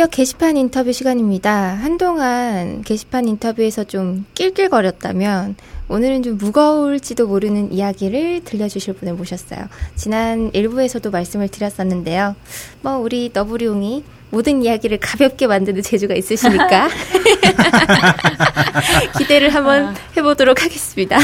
본격 게시판 인터뷰 시간입니다. 한동안 게시판 인터뷰에서 좀 낄낄거렸다면 오늘은 좀 무거울지도 모르는 이야기를 들려주실 분을 모셨어요. 지난 1부에서도 말씀을 드렸었는데요. 뭐 우리 너브리용이 모든 이야기를 가볍게 만드는 재주가 있으시니까 기대를 한번 해보도록 하겠습니다.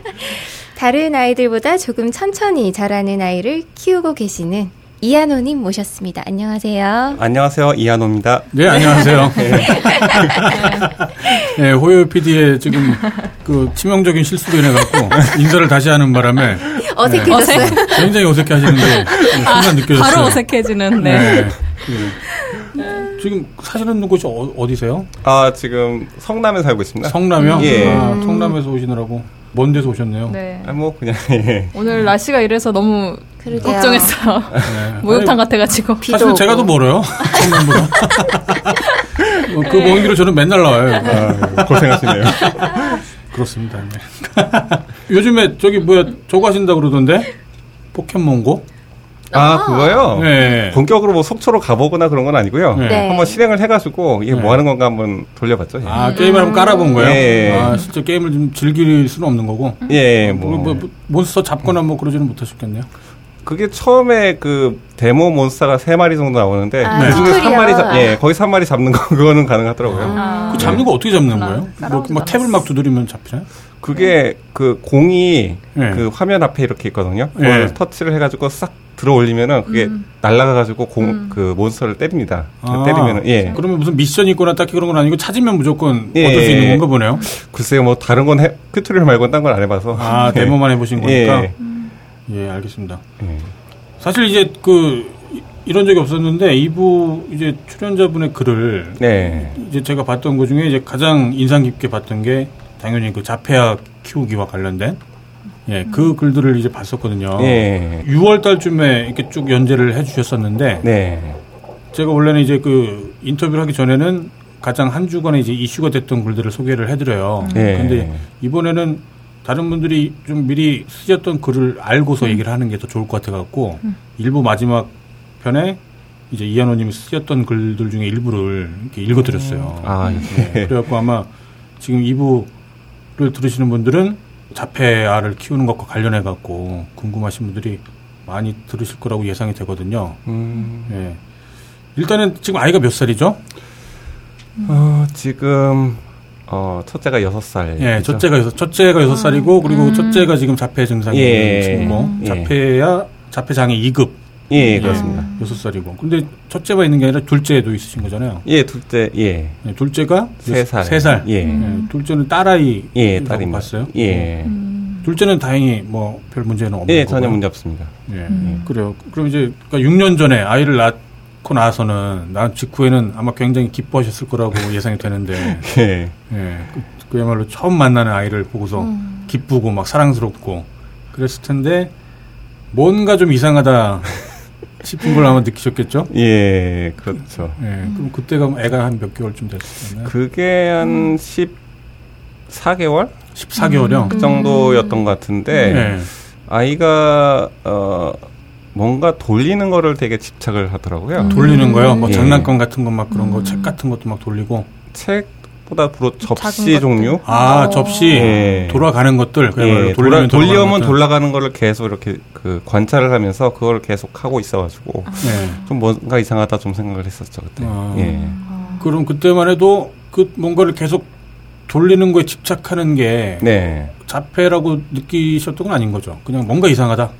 다른 아이들보다 조금 천천히 자라는 아이를 키우고 계시는 이한호님 모셨습니다. 안녕하세요. 안녕하세요. 이한호입니다. 네, 안녕하세요. 네, 호요 PD의 지금 그 치명적인 실수로 인해갖고 인사를 다시 하는 바람에 어색해졌어요. 네, 굉장히 어색해 하시는데 순간 느껴졌어요. 바로 어색해지는, 네. 네. 지금 사시는 곳이 어, 디세요 아, 지금 성남에 살고 있습니다. 성남이요? 예. 아, 성남에서 오시느라고 먼 데서 오셨네요. 네. 아, 뭐 그냥 예. 오늘 날씨가 이래서 너무 그러게요. 걱정했어요. 네. 목욕탕 같아가지고. 사실 제가 더 멀어요. 그 먼 길을 저는 맨날 나와요. 아, 고생하시네요. 그렇습니다. 네. 요즘에 저기 뭐야 저거 하신다 그러던데 포켓몬고? 아, 그거요? 네. 본격으로 뭐 속초로 가보거나 그런 건 아니고요. 네. 네. 한번 실행을 해가지고 이게 네. 뭐 하는 건가 한번 돌려봤죠. 예. 아 게임을 한번 깔아본 거예요? 예. 아 진짜 게임을 좀 즐길 수는 없는 거고. 예, 뭐, 뭐. 뭐, 뭐 몬스터 잡거나 뭐 그러지는 못하셨겠네요. 그게 처음에 그 데모 monster가 세 마리 정도 나오는데 아, 그 중에 한. 마리, 잡- 예, 거기서 한 마리 잡는 거 그거는 가능하더라고요. 아. 그 잡는 거 어떻게 잡는 그렇구나. 거예요? 뭐, 막 tap을 막 두드리면 잡히나요? 그게 그 공이 네. 그 화면 앞에 이렇게 있거든요. 그걸 네. 터치를 해가지고 싹 들어 올리면은 그게 날아가가지고 공그 monster를 때립니다. 그 아, 때리면은 예. 그러면 무슨 미션이 있거나 딱히 그런 건 아니고 찾으면 무조건 예. 얻을 수 있는 건가 보네요. 글쎄요, 뭐 다른 건 해, tutorial 말고는 딴 건 안 해봐서. 아 예. 데모만 해보신 거니까. 예. 예, 알겠습니다. 예. 사실 이제 그 이- 이런 적이 없었는데 2부 이제 출연자분의 글을 네. 이제 제가 봤던 것 중에 이제 가장 인상 깊게 봤던 게 당연히 그 자폐아 키우기와 관련된 예, 그 글들을 이제 봤었거든요. 예. 6월 달쯤에 이렇게 쭉 연재를 해 주셨었는데 네. 제가 원래는 이제 그 인터뷰를 하기 전에는 가장 한 주간에 이제 이슈가 됐던 글들을 소개를 해 드려요. 예. 근데 이번에는 다른 분들이 좀 미리 쓰셨던 글을 알고서 얘기를 하는 게 더 좋을 것 같아 갖고 일부 마지막 편에 이제 이한호님이 쓰셨던 글들 중에 일부를 이렇게 읽어드렸어요. 아, 네, 예. 그래갖고 아마 지금 2부를 들으시는 분들은 자폐아를 키우는 것과 관련해 갖고 궁금하신 분들이 많이 들으실 거라고 예상이 되거든요. 음, 예. 일단은 지금 아이가 몇 살이죠? 어, 지금, 어, 첫째가 여섯 살. 예, 첫째가 여섯, 첫째가 여섯 살이고 그리고 첫째가 지금 자폐 증상이 예. 있는 친구고 예. 자폐야 자폐 장애 2급 예, 그렇습니다. 여섯 살이고. 근데 첫째만 있는 게 아니라 둘째도 있으신 거잖아요. 예, 둘째, 예. 예, 둘째가 세 살. 세 살. 예. 예, 둘째는 딸아이. 예, 딸입니다. 봤어요. 예. 둘째는 다행히 뭐 별 문제는 없는 예, 거고요. 전혀 문제 없습니다. 예, 그래요. 그럼 이제 그러니까 6년 전에 아이를 낳 고 나서는 난 직후에는 아마 굉장히 기뻐하셨을 거라고 예상이 되는데, 예. 예, 그, 그야말로 처음 만나는 아이를 보고서 기쁘고 막 사랑스럽고 그랬을 텐데 뭔가 좀 이상하다 싶은 걸 아마 느끼셨겠죠? 예, 그렇죠. 예, 그럼 그때가 애가 한 몇 개월쯤 됐었나요? 그게 한 14개월? 14개월이요. 그 정도였던 것 같은데, 예. 아이가, 어, 뭔가 돌리는 거를 되게 집착을 하더라고요. 돌리는 거요. 뭐 예. 장난감 같은 것 막 그런 거, 책 같은 것도 막 돌리고. 책보다 주로 접시. 종류? 아, 접시 예. 돌아가는 것들. 예, 돌리면 돌려 면 돌아가는 거를 계속 이렇게 그 관찰을 하면서 그걸 계속 하고 있어가지고 예. 좀 뭔가 이상하다 좀 생각을 했었죠 그때. 아. 예. 그럼 그때만 해도 그 뭔가를 계속 돌리는 거에 집착하는 게 네. 자폐라고 느끼셨던 건 아닌 거죠. 그냥 뭔가 이상하다.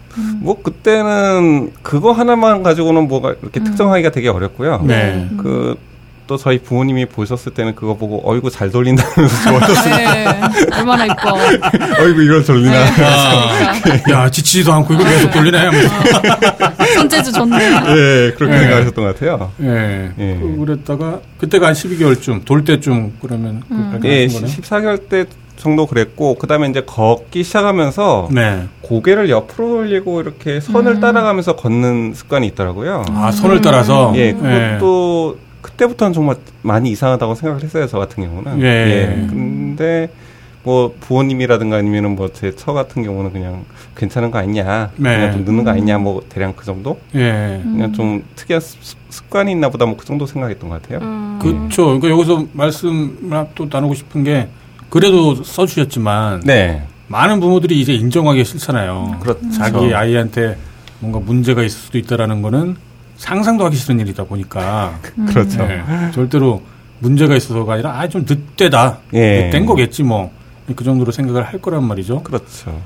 뭐 그때는 그거 하나만 가지고는 뭐가 이렇게 특정하기가 되게 어렵고요. 네. 그 또 저희 부모님이 보셨을 때는 그거 보고 어이구 잘 돌린다면서 좋아하셨어요. 네. 얼마나 이뻐. 어이구 이걸 돌리나. 그러니까. 야, 지치지도 않고 이걸 계속 돌리네. 손재주 좋네. 예, 그렇게 네. 생각하셨던 것 같아요. 예. 예. 그- 그랬다가 그때가 한 12개월쯤 돌 때쯤 그러면 그 예, 발견하신 거네요. 14개월 때 정도 그랬고 그다음에 이제 걷기 시작하면서 네. 고개를 옆으로 올리고 이렇게 선을 따라가면서 걷는 습관이 있더라고요. 아, 선을 따라서 예, 그것도 그때부터는 정말 많이 이상하다고 생각을 했어요, 저 같은 경우는. 예. 근데 뭐 부모님이라든가 아니면은 뭐 제 처 같은 경우는 그냥 괜찮은 거 아니냐, 네. 그냥 좀 늦는 거 아니냐, 뭐 대략 그 정도. 예. 그냥 좀 특이한 습- 습관이 있나 보다 뭐 그 정도 생각했던 것 같아요. 음. 그렇죠. 그러니까 여기서 말씀을 또 나누고 싶은 게 그래도 써주셨지만 네, 많은 부모들이 이제 인정하기 싫잖아요. 그렇죠. 자기 아이한테 뭔가 문제가 있을 수도 있다라는 거는 상상도 하기 싫은 일이다 보니까 그렇죠. 네, 절대로 문제가 있어서가 아니라 아 좀 늦대다 예. 늦된 거겠지 뭐 그 정도로 생각을 할 거란 말이죠. 그렇죠.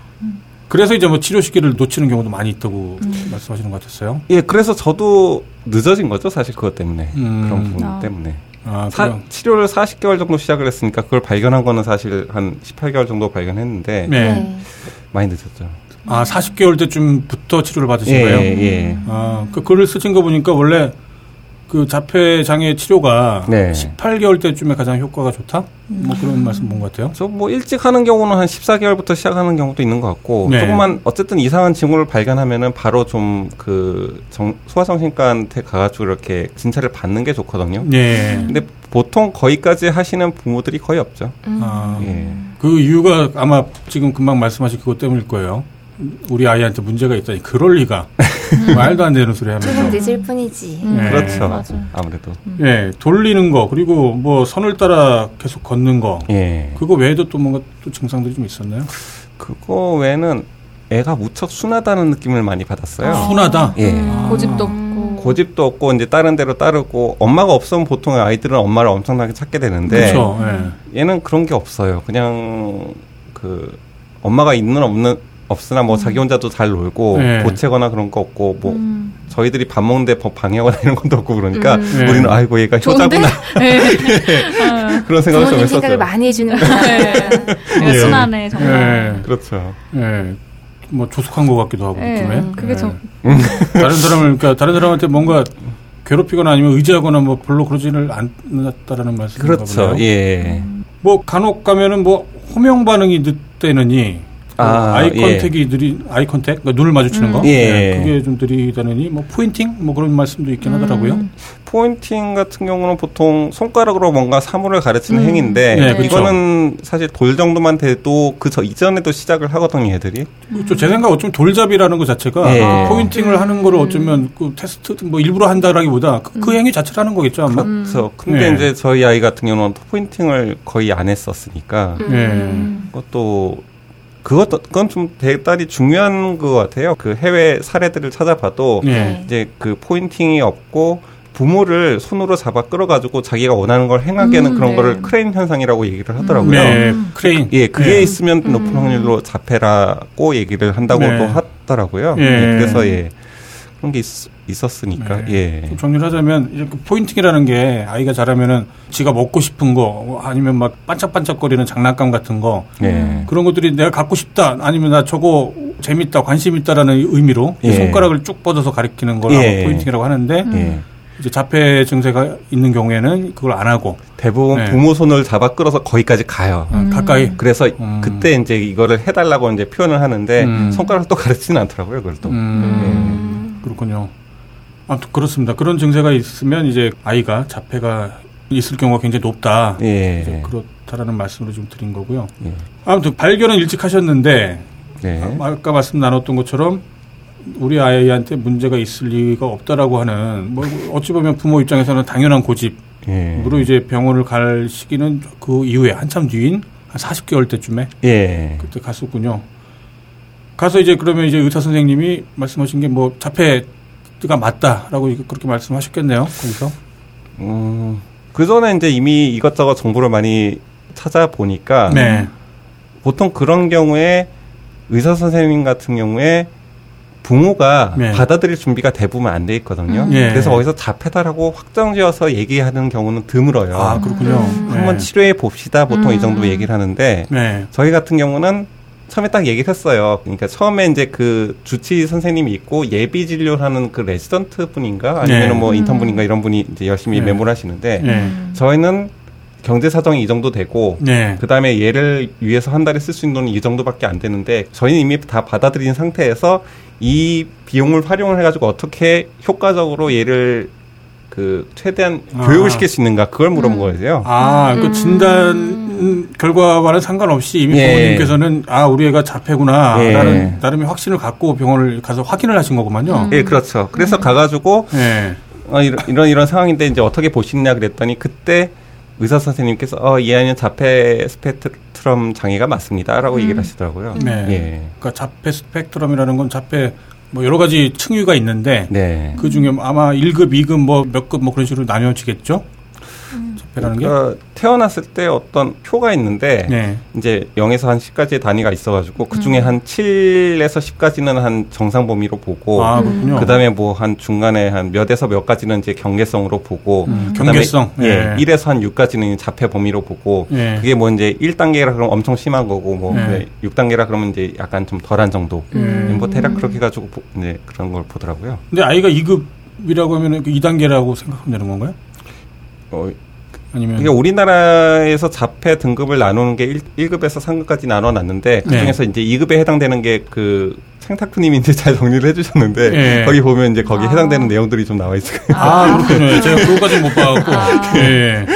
그래서 이제 뭐 치료 시기를 놓치는 경우도 많이 있다고 말씀하시는 것 같았어요. 예, 그래서 저도 늦어진 거죠, 사실 그것 때문에. 음. 그런 부분 아. 때문에. 아, 사-? 치료를 40개월 정도 시작을 했으니까 그걸 발견한 거는 사실 한 18개월 정도 발견했는데 네. 네. 많이 늦었죠. 아 40개월 때쯤부터 치료를 받으신 예, 거예요? 예. 아, 그 글을 쓰신 거 보니까 원래 그 자폐 장애 치료가 네. 18개월 때쯤에 가장 효과가 좋다? 뭐 그런 말씀 본 것 같아요. 저 뭐 일찍 하는 경우는 한 14개월부터 시작하는 경우도 있는 것 같고 네. 조금만 어쨌든 이상한 징후를 발견하면은 바로 좀 그 소아정신과한테 가가지고 이렇게 진찰을 받는 게 좋거든요. 예. 근데 보통 거기까지 하시는 부모들이 거의 없죠. 음. 아, 예. 그 이유가 아마 지금 금방 말씀하신 그것 때문일 거예요. 우리 아이한테 문제가 있다니 그럴 리가 말도 안 되는 소리 조금 하면서 늦을 뿐이지. 음. 예. 그렇죠. 맞아요. 아무래도. 예 돌리는 거 그리고 뭐 선을 따라 계속 걷는 거 예. 그거 외에도 또 뭔가 또 증상들이 좀 있었나요? 그거 외에는 애가 무척 순하다는 느낌을 많이 받았어요. 아, 순하다. 예. 음, 고집도 없고. 고집도 없고 이제 다른 데로 따르고 엄마가 없으면 보통 아이들은 엄마를 엄청나게 찾게 되는데 그렇죠. 예. 얘는 그런 게 없어요. 그냥 그 엄마가 있는 없는 없으나 뭐 자기 혼자도 잘 놀고 네. 보채거나 그런 거 없고 뭐 음. 저희들이 밥 먹는데 뭐 방해하거나 이런 것도 없고 그러니까 음. 네. 우리는 아이고 얘가? 효자구나 네. 그런 생각을 좀 부모님 생각을 했었어요. 많이 해주는 네. 예. 내가 순하네 정말. 예. 그렇죠. 예. 뭐 조숙한 것 같기도 하고 예. 느낌에. 그게 예. 좀 다른 사람을 그러니까 다른 사람한테 뭔가 괴롭히거나 아니면 의지하거나 뭐 별로 그러지를 않았다라는 말씀인가 그렇죠. 보네요. 예. 뭐 간혹 가면은 뭐 호명 반응이 늦다느니 아, eye 예. contact이 느리 eye contact 그러니까 눈을 마주치는 거 예. 그게 좀 느리다느니 뭐 pointing 뭐 그런 말씀도 있긴 하더라고요. 음. pointing 같은 경우는 보통 손가락으로 뭔가 사물을 가르치는 음. 행위인데 네, 그렇죠. 이거는 사실 돌 정도만 돼도 그 저 이전에도 시작을 하거든요, 애들이. 그렇죠. 제 생각 어쩌면 돌잡이라는 것 자체가 예. 그 pointing을 하는 거를 어쩌면 그 테스트 뭐 일부러 한다라기보다 그, 그 행위 자체를 하는 거겠죠 아마. 그렇죠. 근데 네. 이제 저희 아이 같은 경우는 pointing을 거의 안 했었으니까 음. 그것도 그것도 그건 좀 대단히 중요한 것 같아요. 그 해외 사례들을 찾아봐도 예. 이제 그 pointing이 없고 부모를 손으로 잡아 끌어가지고 자기가 원하는 걸 행하게 하는 음, 그런 네. 거를 크레인 현상이라고 얘기를 하더라고요. 네. 크레인. 예, 그게 네. 있으면 높은 확률로 자폐라고 얘기를 한다고도 네. 하더라고요. 예. 예, 그래서 예 그런 게 있, 있었으니까 네. 예. 좀 정리를 하자면 이제 그 pointing이라는 게 아이가 자라면은 지가 먹고 싶은 거 아니면 막 반짝반짝거리는 장난감 같은 거 예. 그런 것들이 내가 갖고 싶다 아니면 나 저거 재밌다 관심 있다라는 의미로 이 예. 손가락을 쭉 뻗어서 가리키는 걸 예. pointing이라고 하는데 예. 이제 자폐 증세가 있는 경우에는 그걸 안 하고 대부분 네. 부모 손을 잡아 끌어서 거기까지 가요. 어, 가까이 그래서 음. 그때 이제 이거를 해달라고 이제 표현을 하는데 음. 손가락을 또 가르치지는 않더라고요. 그걸 또. 음, 그렇군요. 아무튼 그렇습니다. 그런 증세가 있으면 이제 아이가 자폐가 있을 경우가 굉장히 높다. 예. 그렇다라는 말씀으로 좀 드린 거고요. 예. 아무튼 발견은 일찍 하셨는데 네. 아, 아까 말씀 나눴던 것처럼 우리 아이한테 문제가 있을 리가 없다라고 하는 뭐 어찌 보면 부모 입장에서는 당연한 고집 으로 예. 이제 병원을 갈 시기는 그 이후에 한참 뒤인 한 40개월 때쯤에 예. 그때 갔었군요. 가서 이제 그러면 이제 의사 선생님이 말씀하신 게 뭐 자폐 가 맞다라고 그렇게 말씀하셨겠네요. 거기서. 음, 그 전에 이제 이미 이것저것 정보를 많이 찾아보니까 네. 보통 그런 경우에 의사 선생님 같은 경우에 부모가 네. 받아들일 준비가 대부분 안 돼 있거든요. 음. 예. 그래서 거기서 자폐다라고 확정지어서 얘기하는 경우는 드물어요. 아 그렇군요. 음. 네. 한번 치료해 봅시다. 보통 이 정도 음. 얘기를 하는데 네. 저희 같은 경우는 처음에 딱 얘기를 했어요. 그러니까 처음에 이제 그 주치 선생님이 있고 예비 진료하는 그 레지던트 분인가 아니면 네. 뭐 음. 인턴 분인가 이런 분이 이제 열심히 네. 메모를 하시는데 네. 저희는 경제 사정이 이 정도 되고 네. 그 다음에 얘를 위해서 한 달에 쓸 수 있는 돈이 이 정도밖에 안 되는데 저희는 이미 다 받아들인 상태에서 이 비용을 활용을 해가지고 어떻게 효과적으로 얘를 그 최대한 아. 교육을 시킬 수 있는가 그걸 물어본 거예요. 아, 그 진단 결과와는 상관없이 이미 예. 부모님께서는 아 우리 애가 자폐구나 예. 라는 나름의 확신을 갖고 병원을 가서 확인을 하신 거구만요. 예, 그렇죠. 그래서 가가지고 예. 어, 이런, 이런 이런 상황인데 이제 어떻게 보시느냐 그랬더니 그때 의사 선생님께서 어, 이 아이는 자폐 스펙트럼 장애가 맞습니다라고 얘기를 하시더라고요. 네. 예. 그러니까 자폐 스펙트럼이라는 건 자폐 뭐 여러 가지 층위가 있는데 네. 그 중에 아마 1급, 2급 뭐 몇 급 뭐 그런 식으로 나뉘어지겠죠. 자폐라는 게. 어, 태어났을 때 어떤 표가 있는데 네. 이제 0에서 한 10까지의 단위가 있어가지고 그 중에 한 7에서 10까지는 한 정상 범위로 보고 아, 그렇군요. 그다음에 뭐 한 중간에 한 몇에서 몇 가지는 이제 경계성으로 보고 음, 경계성. 예, 예. 1에서 한 6까지는 자폐 범위로 보고 예. 그게 뭐 이제 1단계라 그러면 엄청 심한 거고 뭐 네. 6단계라 그러면 이제 약간 좀 덜한 정도 음. 뭐 대략 그렇게 가지고 보- 이제 그런 걸 보더라고요. 근데 아이가 2급 이라고 하면 그 2단계라고 생각하면 되는 건가요? 어, 아니면 그게 우리나라에서 자폐 등급을 나누는 게 1, 급에서 3급까지 나눠 놨는데 그 네. 중에서 이제 2급에 해당되는 게 그 생탁프님이 이제 잘 정리를 해주셨는데 예. 거기 보면 이제 거기에 해당되는 내용들이 좀 나와 있어요. 아, 그렇군요. 제가 그거까지 못 봐갖고. 예.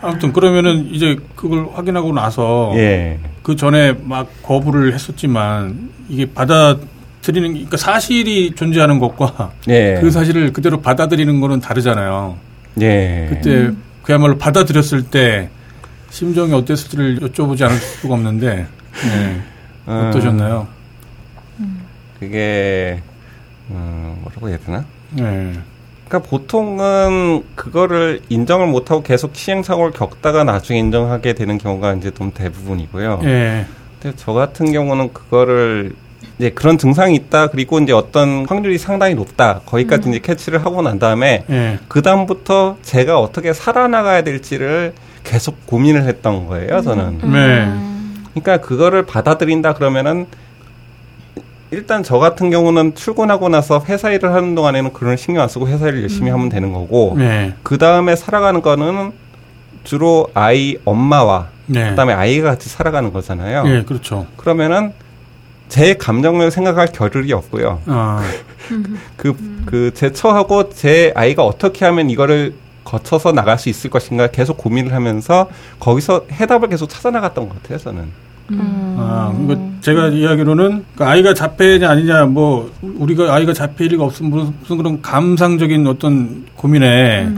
아무튼 그러면은 이제 그걸 확인하고 나서 예. 그 전에 막 거부를 했었지만 이게 받아들이는 그러니까 사실이 존재하는 것과 예. 그 사실을 그대로 받아들이는 거는 다르잖아요. 예. 그때 그야말로 받아들였을 때 심정이 어땠을지를 여쭤보지 않을 수가 없는데 예. 음, 어떠셨나요? 그게 음, 뭐라고 해야 되나? 예. 그러니까 보통은 그거를 인정을 못하고 계속 시행착오를 겪다가 나중에 인정하게 되는 경우가 이제 좀 대부분이고요. 예. 근데 저 같은 경우는 그거를 이제 그런 증상이 있다 그리고 이제 어떤 확률이 상당히 높다 거기까지 이제 캐치를 하고 난 다음에 예. 그 다음부터 제가 어떻게 살아나가야 될지를 계속 고민을 했던 거예요 저는 네. 그러니까 그거를 받아들인다 그러면은 일단 저 같은 경우는 출근하고 나서 회사 일을 하는 동안에는 그런 신경 안 쓰고 회사 일 열심히 하면 되는 거고 네. 그 다음에 살아가는 거는 주로 아이 엄마와 네. 그다음에 아이가 같이 살아가는 거잖아요. 예, 그렇죠. 그러면은 제 감정을 생각할 겨를이 없고요. 아, 그, 그, 제 처하고 제 아이가 어떻게 하면 이거를 거쳐서 나갈 수 있을 것인가 계속 고민을 하면서 거기서 해답을 계속 찾아나갔던 것 같아요, 저는. 아, 그러니까 제가 이야기로는 그 아이가 자폐냐 아니냐 뭐 우리가 아이가 자폐일 리가 없으면 무슨, 무슨 그런 감상적인 어떤 고민에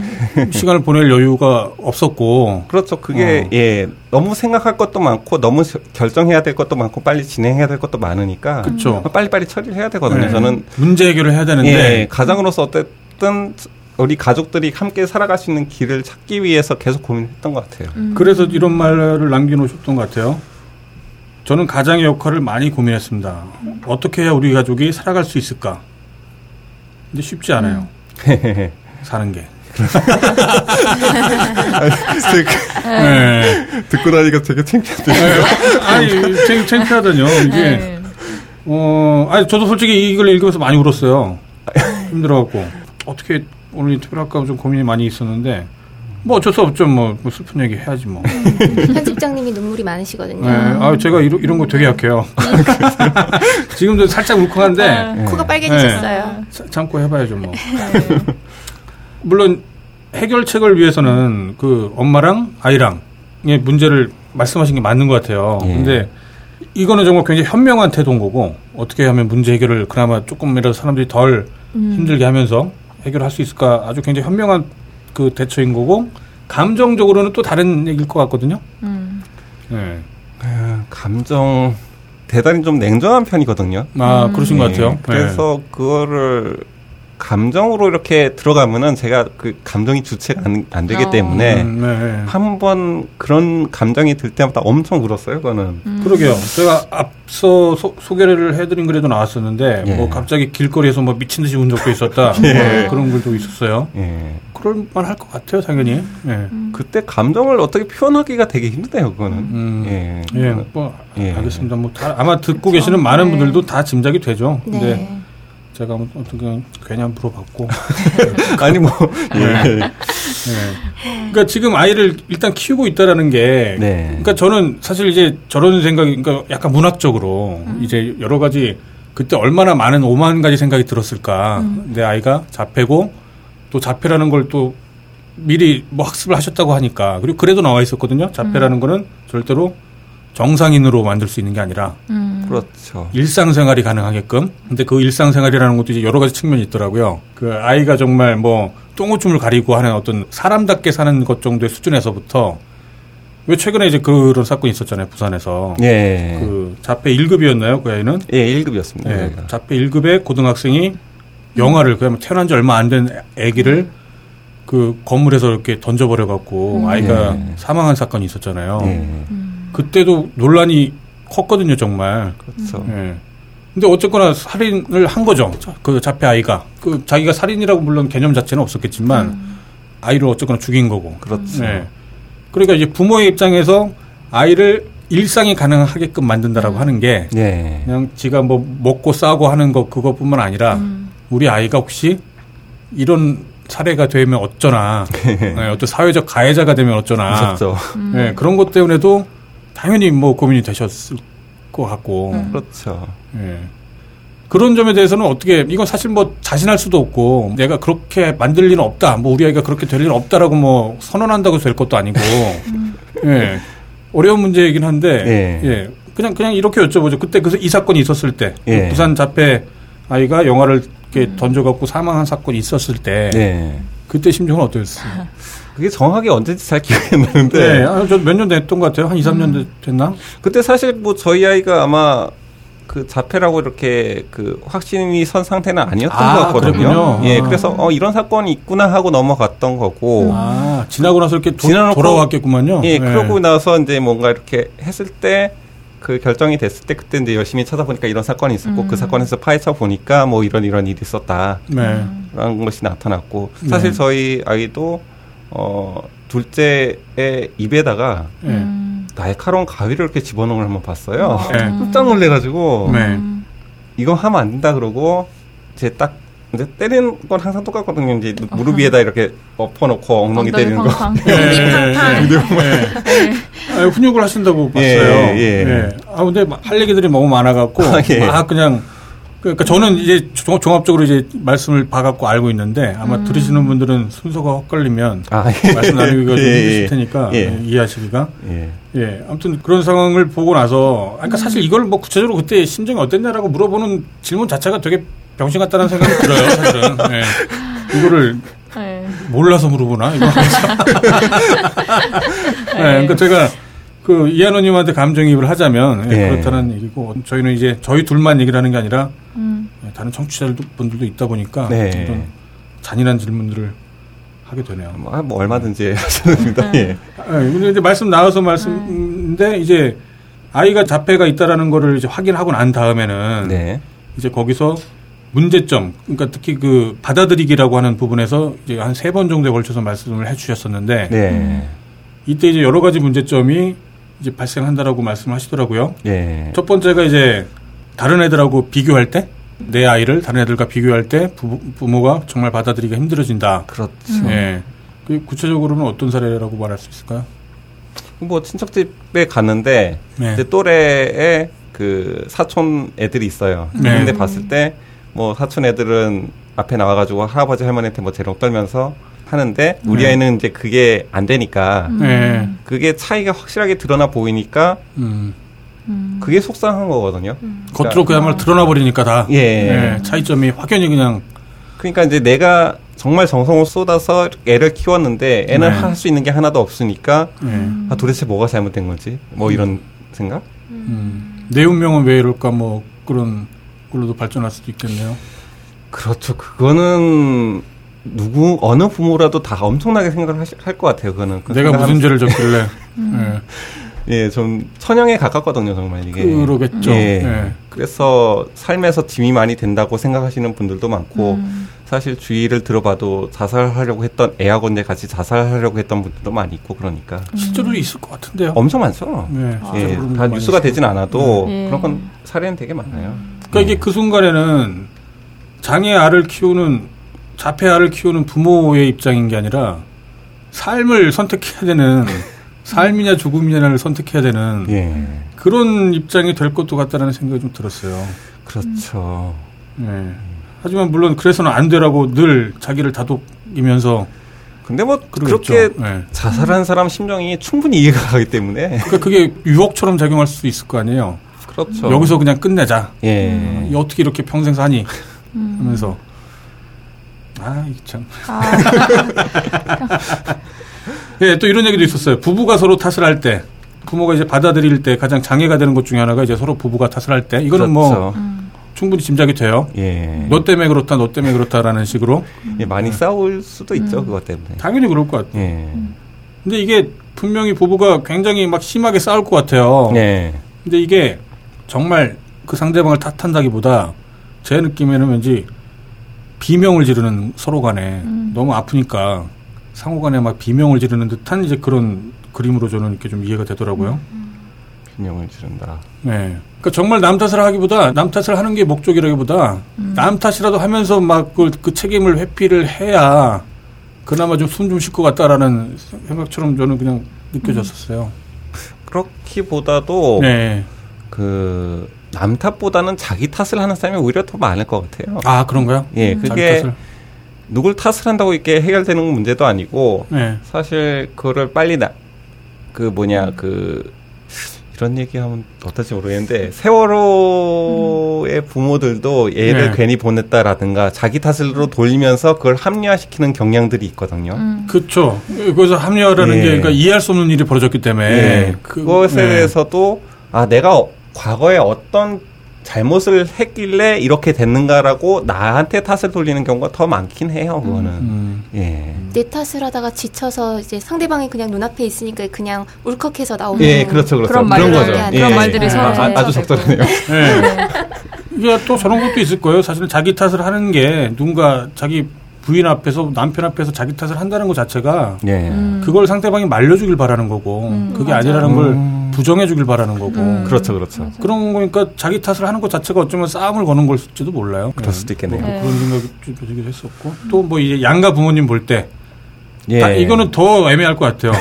시간을 보낼 여유가 없었고 그렇죠. 그게, 어. 예, 너무 생각할 것도 많고, 너무 저- 결정해야 될 것도 많고, 빨리 진행해야 될 것도 많으니까. 그쵸. 빨리빨리 처리를 해야 되거든요. 네. 저는, 문제 해결을 해야 되는데 예, 가장으로서 어쨌든 우리 가족들이 함께 살아갈 수 있는 길을 찾기 위해서 계속 고민했던 것 같아요. 그래서 이런 말을 남겨놓으셨던 것 같아요. 저는 가장의 역할을 많이 고민했습니다. 어떻게 해야 우리 가족이 살아갈 수 있을까? 근데 쉽지 않아요. 사는 게. 네. 듣고 나니까 되게 창피한데. 아니, 창, 창피하다뇨. 이게, 네. 어, 아니, 저도 솔직히 이걸 읽으면서 많이 울었어요. 힘들어갖고. 어떻게 오늘 인터뷰를 할까 좀 고민이 많이 있었는데, 뭐 어쩔 수 없죠. 뭐, 뭐 슬픈 얘기 해야지 뭐. 편집장님이 눈물이 많으시거든요. 네. 아, 제가 이런, 이런 거 되게 약해요. 지금도 살짝 울컥한데, 코가 빨개지셨어요. 자- 참고 해봐야죠, 뭐. 물론, 해결책을 위해서는 그 엄마랑 아이랑의 문제를 말씀하신 게 맞는 것 같아요. 예. 근데 이거는 정말 굉장히 현명한 태도인 거고, 어떻게 하면 문제 해결을 그나마 조금이라도 사람들이 덜 힘들게 하면서 해결할 수 있을까 아주 굉장히 현명한 그 대처인 거고, 감정적으로는 또 다른 얘기일 것 같거든요. 음. 네. 감정, 대단히 좀 냉정한 편이거든요. 아, 그러신 것 예, 같아요. 그래서 그거를 감정으로 이렇게 들어가면은 제가 그 감정이 주체가 안, 안 되기 어. 네. 때문에 음, 네. 한번 그런 감정이 들 때마다 엄청 울었어요, 그거는. 그러게요. 제가 앞서 소, 소개를 해드린 글에도 나왔었는데, 예. 뭐 갑자기 길거리에서 뭐 미친 듯이 운 적도 있었다. 예. 뭐 그런 글도 있었어요. 예. 그럴 만 할 것 같아요, 당연히. 예. 그때 감정을 어떻게 표현하기가 되게 힘드네요, 그거는. 음. 예. 예, 뭐, 예. 알겠습니다. 뭐, 다, 아마 듣고 계시는 많은 네. 분들도 다 짐작이 되죠. 근데 네. 제가 뭐 어떻게 괜히 한번 물어봤고. 아니, 뭐, 예. 예. 그러니까 지금 아이를 일단 키우고 있다라는 게, 네. 그러니까 저는 사실 이제 저런 생각이, 그러니까 약간 문학적으로 이제 여러 가지 그때 얼마나 많은 오만 가지 생각이 들었을까. 내 아이가 자폐고 또 자폐라는 걸 또 미리 뭐 학습을 하셨다고 하니까 그리고 그래도 나와 있었거든요. 자폐라는 거는 절대로 정상인으로 만들 수 있는 게 아니라 음. 그렇죠. 일상생활이 가능하게끔. 근데 그 일상생활이라는 것도 이제 여러 가지 측면이 있더라고요. 그 아이가 정말 뭐 똥오줌을 가리고 하는 어떤 사람답게 사는 것 정도의 수준에서부터 왜 최근에 이제 그런 사건이 있었잖아요. 부산에서. 예. 그 자폐 1급이었나요? 그 아이는? 예, 1급이었습니다. 예. 자폐 1급의 고등학생이 영화를 그냥 태어난 지 얼마 안 된 아기를 그 건물에서 이렇게 던져버려 갖고 아이가 예. 사망한 사건이 있었잖아요. 예. 그때도 논란이 컸거든요, 정말. 그렇죠. 예. 근데 어쨌거나 살인을 한 거죠. 자, 그 자폐 아이가. 그 자기가 살인이라고 물론 개념 자체는 없었겠지만 아이를 어쨌거나 죽인 거고. 그렇죠. 예. 그러니까 이제 부모의 입장에서 아이를 일상이 가능하게끔 만든다라고 하는 게 예. 그냥 지가 뭐 먹고 싸고 하는 거 그것뿐만 아니라 우리 아이가 혹시 이런 사례가 되면 어쩌나 예, 어떤 사회적 가해자가 되면 어쩌나. 예, 그런 것 때문에도 당연히 뭐 고민이 되셨을 것 같고 그렇죠. 예. 그런 점에 대해서는 어떻게 이건 사실 뭐 자신할 수도 없고 내가 그렇게 만들 일은 없다 뭐 우리 아이가 그렇게 될 일은 없다라고 뭐 선언한다고 될 것도 아니고 예 어려운 문제이긴 한데 예. 예 그냥 그냥 이렇게 여쭤보죠 그때 그이 사건이 있었을 때 예. 부산 자폐 아이가 영화를 이렇게 던져갖고 사망한 사건이 있었을 때 예. 그때 심정은 어떠셨어요? 그게 정확하게 언제인지 잘 기억이 안 나는데 네, 아, 저몇 년 됐던 것 같아요. 한 2, 3년 됐나? 그때 사실 뭐 저희 아이가 아마 그 자폐라고 이렇게 그 확신이 선 상태는 아니었던 아, 것 같거든요. 그랬군요. 예, 아. 그래서 어 이런 사건이 있구나 하고 넘어갔던 거고. 아, 지나고 나서 이렇게 도, 지나놓고- 돌아왔겠구만요. 예, 네. 그러고 나서 이제 뭔가 이렇게 했을 때 그 결정이 됐을 때 그때 이제 열심히 찾아보니까 이런 사건이 있었고 그 사건에서 파헤쳐 보니까 뭐 이런 이런 일이 있었다. 네. 라는 것이 나타났고 사실 네. 저희 아이도 어 둘째의 입에다가 예. 음. 날카로운 가위를 이렇게 집어넣은 걸 한번 봤어요. 네. 깜짝 놀래가지고 네. 이거 하면 안 된다 그러고 제딱 이제 때리는 건 항상 똑같거든요. 이제 무릎 위에다 이렇게 엎어놓고 엉덩이 때리는 거. 예, 팡팡. 예. 아, 훈육을 하신다고 봤어요. 예, 예. 아, 근데 할 얘기들이 너무 많아갖고, 아, 예. 막 그냥, 그러니까 저는 이제 종- 종합적으로 이제 말씀을 봐갖고 알고 있는데, 아마 들으시는 분들은 순서가 헛갈리면, 아, 예. 말씀 나누기가 좀 예, 힘드실 예. 테니까, 예. 예, 이해하시기가. 예. 예, 아무튼 그런 상황을 보고 나서, 그러니까 사실 이걸 뭐 구체적으로 그때 심정이 어땠냐라고 물어보는 질문 자체가 되게 병신 같다는 생각이 들어요, 사실은. 예. 이거를 네. 몰라서 물어보나 이거. 네, 그러니까 제가 그 이한호님한테 감정이입을 하자면 예, 예. 그렇다는 얘기고 저희는 이제 저희 둘만 얘기를 하는 게 아니라 음. 예, 다른 청취자분들도 있다 보니까 네. 좀 잔인한 질문들을 하게 되네요. 뭐, 뭐 얼마든지 하셔도 됩니다. 예. 아, 근데 이제 말씀 나와서 말씀인데 이제 아이가 자폐가 있다라는 거를 이제 확인하고 난 다음에는 네. 이제 거기서 문제점, 그러니까 특히 그 받아들이기라고 하는 부분에서 이제 한 세 번 정도에 걸쳐서 말씀을 해주셨었는데 네. 이때 이제 여러 가지 문제점이 이제 발생한다라고 말씀하시더라고요. 예. 첫 번째가 이제 다른 애들하고 비교할 때 내 아이를 다른 애들과 비교할 때 부, 부모가 정말 받아들이기가 힘들어진다. 그렇죠. 예. 그 구체적으로는 어떤 사례라고 말할 수 있을까요? 뭐 친척집에 갔는데 네. 이제 또래의 그 사촌 애들이 있어요. 네. 근데 봤을 때 뭐 사촌 애들은 앞에 나와가지고 할아버지 할머니한테 뭐 재롱 떨면서 하는데 우리 네. 아이는 이제 그게 안 되니까 네. 그게 차이가 확실하게 드러나 보이니까 음. 그게 속상한 거거든요. 겉으로 그야말로 드러나 버리니까 다. 예. 예, 차이점이 확연히 그냥 그러니까 이제 내가 정말 정성을 쏟아서 애를 키웠는데 애는 네. 할수 있는 게 하나도 없으니까 예. 아 도대체 뭐가 잘못된 거지? 뭐 이런 생각? 음. 내 운명은 왜 이럴까 뭐 그런 걸로도 발전할 수도 있겠네요. 그렇죠. 그거는 누구 어느 부모라도 다 엄청나게 생각을 할 것 같아요. 그거는 그 내가 무슨 죄를 졌길래. 예. 예, 좀 천형에 가깝거든요, 정말 이게. 그러겠죠. 예. 예. 그래서 삶에서 짐이 많이 된다고 생각하시는 분들도 많고 사실 주위를 들어봐도 자살하려고 했던 애하고인데 같이 자살하려고 했던 분들도 많이 있고 그러니까 실제로 있을 것 같은데요. 엄청 많죠. 예, 예, 실제로 그런 다분 뉴스가 되진 않아도 네. 그런 건 사례는 되게 많아요. 그러니까 이게 그 순간에는 장애 알을 키우는 자폐 알을 키우는 부모의 입장인 게 아니라 삶을 선택해야 되는 삶이냐 죽음이냐를 선택해야 되는 예, 그런 입장이 될 것도 같다라는 생각이 좀 들었어요. 그렇죠. 예. 하지만 물론 그래서는 안 되라고 늘 자기를 다독이면서 근데 뭐 그러겠죠. 그렇게 네. 자살한 사람 심정이 충분히 이해가 가기 때문에 그러니까 그게 유혹처럼 작용할 수 있을 거 아니에요. 그렇죠. 여기서 그냥 끝내자. 예. 이 어떻게 이렇게 평생 사니? 하면서 아, 이게 참. 아, 예, 또 이런 얘기도 있었어요. 부부가 서로 탓을 할 때, 부모가 이제 받아들일 때 가장 장애가 되는 것 중에 하나가 이제 서로 부부가 탓을 할 때, 이거는 뭐 그렇죠. 충분히 짐작이 돼요. 예. 너 때문에 그렇다, 너 때문에 그렇다라는 식으로 예, 많이 싸울 수도 있죠 그것 때문에. 당연히 그럴 것 같아요. 예. 근데 이게 분명히 부부가 굉장히 막 심하게 싸울 것 같아요. 예. 근데 이게 정말 그 상대방을 탓한다기보다 제 느낌에는 왠지 비명을 지르는 서로 간에 너무 아프니까 상호 간에 막 비명을 지르는 듯한 이제 그런 그림으로 저는 이렇게 좀 이해가 되더라고요. 균형을 지른다. 네. 그러니까 정말 남 탓을 하기보다 남 탓을 하는 게 목적이라기보다 남 탓이라도 하면서 막그 책임을 회피를 해야 그나마 좀 숨 좀 쉴 것 같다라는 생각처럼 저는 그냥 느껴졌었어요. 그렇기보다도 네. 그 남 탓보다는 자기 탓을 하는 사람이 오히려 더 많을 것 같아요. 아 그런가요? 예, 자기 그게 탓을? 누굴 탓을 한다고 이렇게 해결되는 문제도 아니고 네. 사실 그거를 빨리 나 그 뭐냐 그 이런 얘기하면 어떨지 모르겠는데 세월호의 부모들도 얘를 네. 괜히 보냈다라든가 자기 탓으로 돌리면서 그걸 합리화시키는 경향들이 있거든요. 그렇죠. 거기서 합리화라는 예. 게 그러니까 이해할 수 없는 일이 벌어졌기 때문에 예, 그- 그것에 예. 대해서도 아 내가 어- 과거에 어떤 잘못을 했길래 이렇게 됐는가라고 나한테 탓을 돌리는 경우가 더 많긴 해요. 그거는 음. 예. 내 탓을 하다가 지쳐서 이제 상대방이 그냥 눈앞에 있으니까 그냥 울컥해서 나오는 예, 그렇죠, 그렇죠. 그런 말들, 거죠. 그런 예. 말들이 서로 아, 아, 아주. 적절하네요. 예. 이게 또 저런 것도 있을 거예요. 사실은 자기 탓을 하는 게 누군가 자기 부인 앞에서 남편 앞에서 자기 탓을 한다는 것 자체가 예. 음. 그걸 상대방이 말려주길 바라는 거고 그게 아니라는 걸 음. 부정해 주길 바라는 거고 그렇죠, 그렇죠. 그런 거니까 자기 탓을 하는 것 자체가 어쩌면 싸움을 거는 걸지도 몰라요. 그럴 수도 있겠네요. 뭐 네. 그런 생각이 좀 들기도 했었고 또 뭐 이제 양가 부모님 볼 때 예. 아, 이거는 더 애매할 것 같아요.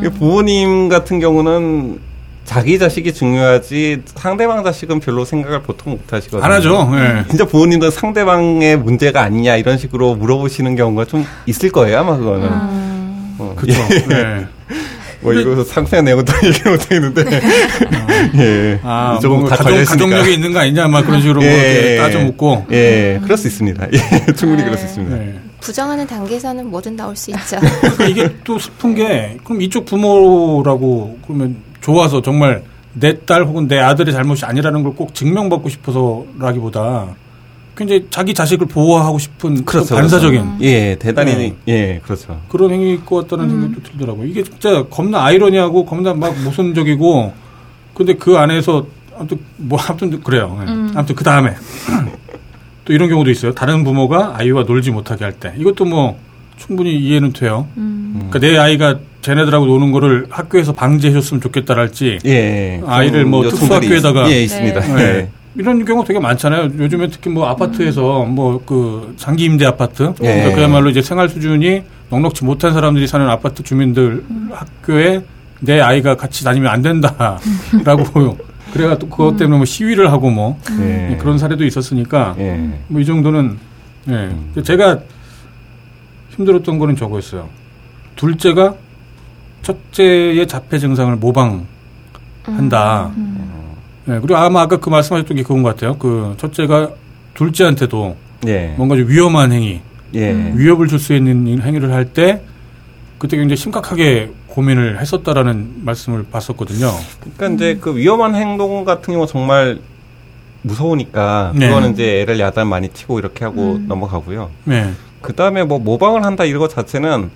이게 부모님 같은 경우는 자기 자식이 중요하지 상대방 자식은 별로 생각을 보통 못 하시거든요. 안 하죠. 예. 진짜 부모님도 상대방의 문제가 아니냐 이런 식으로 물어보시는 경우가 좀 있을 거예요 아마 그거는. 어, 그렇죠. 예. 예. 뭐 이거 상세한 내용은 또 얘기 못 하겠는데. 예. 아, 조금 뭐 걸려있으니까. 가족력이 있는 거 아니냐, 막 그런 식으로 뭐 이렇게 따져 묻고. 예, 그럴 수 있습니다. 예, 충분히 그럴 수 있습니다. 예. 부정하는 단계에서는 뭐든 나올 수 있죠. 그러니까 이게 또 슬픈 게, 그럼 이쪽 부모라고 그러면 좋아서 정말 내 딸 혹은 내 아들의 잘못이 아니라는 걸 꼭 증명받고 싶어서라기보다 굉장히 자기 자식을 보호하고 싶은 그 반사적인 그렇죠. 예, 대단히 네. 예, 그렇죠. 그런 행위일 것 같다는 생각도 들더라고요. 이게 진짜 겁나 아이러니하고 겁나 막 모순적이고 근데 그 안에서 아무튼 뭐 아무튼 그래요. 예. 아무튼 그 다음에 또 이런 경우도 있어요. 다른 부모가 아이와 놀지 못하게 할 때 이것도 뭐 충분히 이해는 돼요. 그러니까 내 아이가 쟤네들하고 노는 거를 학교에서 방지해줬으면 좋겠다랄지 예. 아이를 뭐 특수학교에다가 있- 예, 있습니다. 네. 예. 이런 경우 되게 많잖아요. 요즘에 특히 뭐 아파트에서 뭐그 장기 임대 아파트 예. 그러니까 그야말로 이제 생활 수준이 넉넉지 못한 사람들이 사는 아파트 주민들 학교에 내 아이가 같이 다니면 안 된다라고 그래가 또 그것 때문에 뭐 시위를 하고 뭐 예. 그런 사례도 있었으니까 예. 뭐이 정도는 예. 제가 힘들었던 거는 저거였어요. 둘째가 첫째의 자폐 증상을 모방한다. 예, 그리고 아마 아까 그 말씀하셨던 게 그건 것 같아요. 그 첫째가 둘째한테도 예. 뭔가 좀 위험한 행위, 예. 위협을 줄 수 있는 행위를 할 때 그때 굉장히 심각하게 고민을 했었다라는 말씀을 봤었거든요. 그러니까 이제 그 위험한 행동 같은 경우 정말 무서우니까 네. 그거는 이제 애를 야단 많이 치고 이렇게 하고 넘어가고요. 네. 그 다음에 뭐 모방을 한다 이런 것 자체는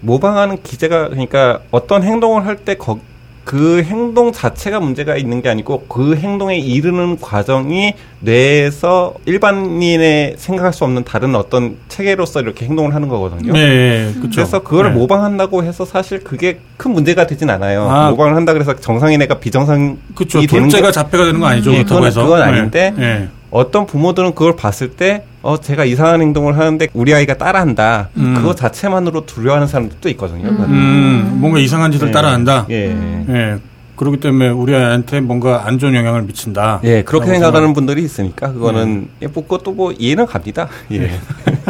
모방하는 기제가 그러니까 어떤 행동을 할 때 그 행동 자체가 문제가 있는 게 아니고 그 행동에 이르는 과정이 뇌에서 일반인의 생각할 수 없는 다른 어떤 체계로서 이렇게 행동을 하는 거거든요. 네, 그렇죠. 그래서 그거를 네. 모방한다고 해서 사실 그게 큰 문제가 되진 않아요. 아. 모방을 한다 그래서 정상인 애가 비정상이 그렇죠. 되는 게 자폐가 되는 건 아니죠. 예, 그건-. 그건 네. 아닌데 네. 어떤 부모들은 그걸 봤을 때, 어, 제가 이상한 행동을 하는데 우리 아이가 따라한다. 음. 그거 자체만으로 두려워하는 사람들도 있거든요. 음, 뭔가 이상한 짓을 예. 따라한다. 예. 예. 그렇기 때문에 우리 아이한테 뭔가 안 좋은 영향을 미친다. 예, 그렇게 생각하는 생각- 분들이 있으니까 그거는 예, 뭐 그것도 뭐 이해는 갑니다. 예.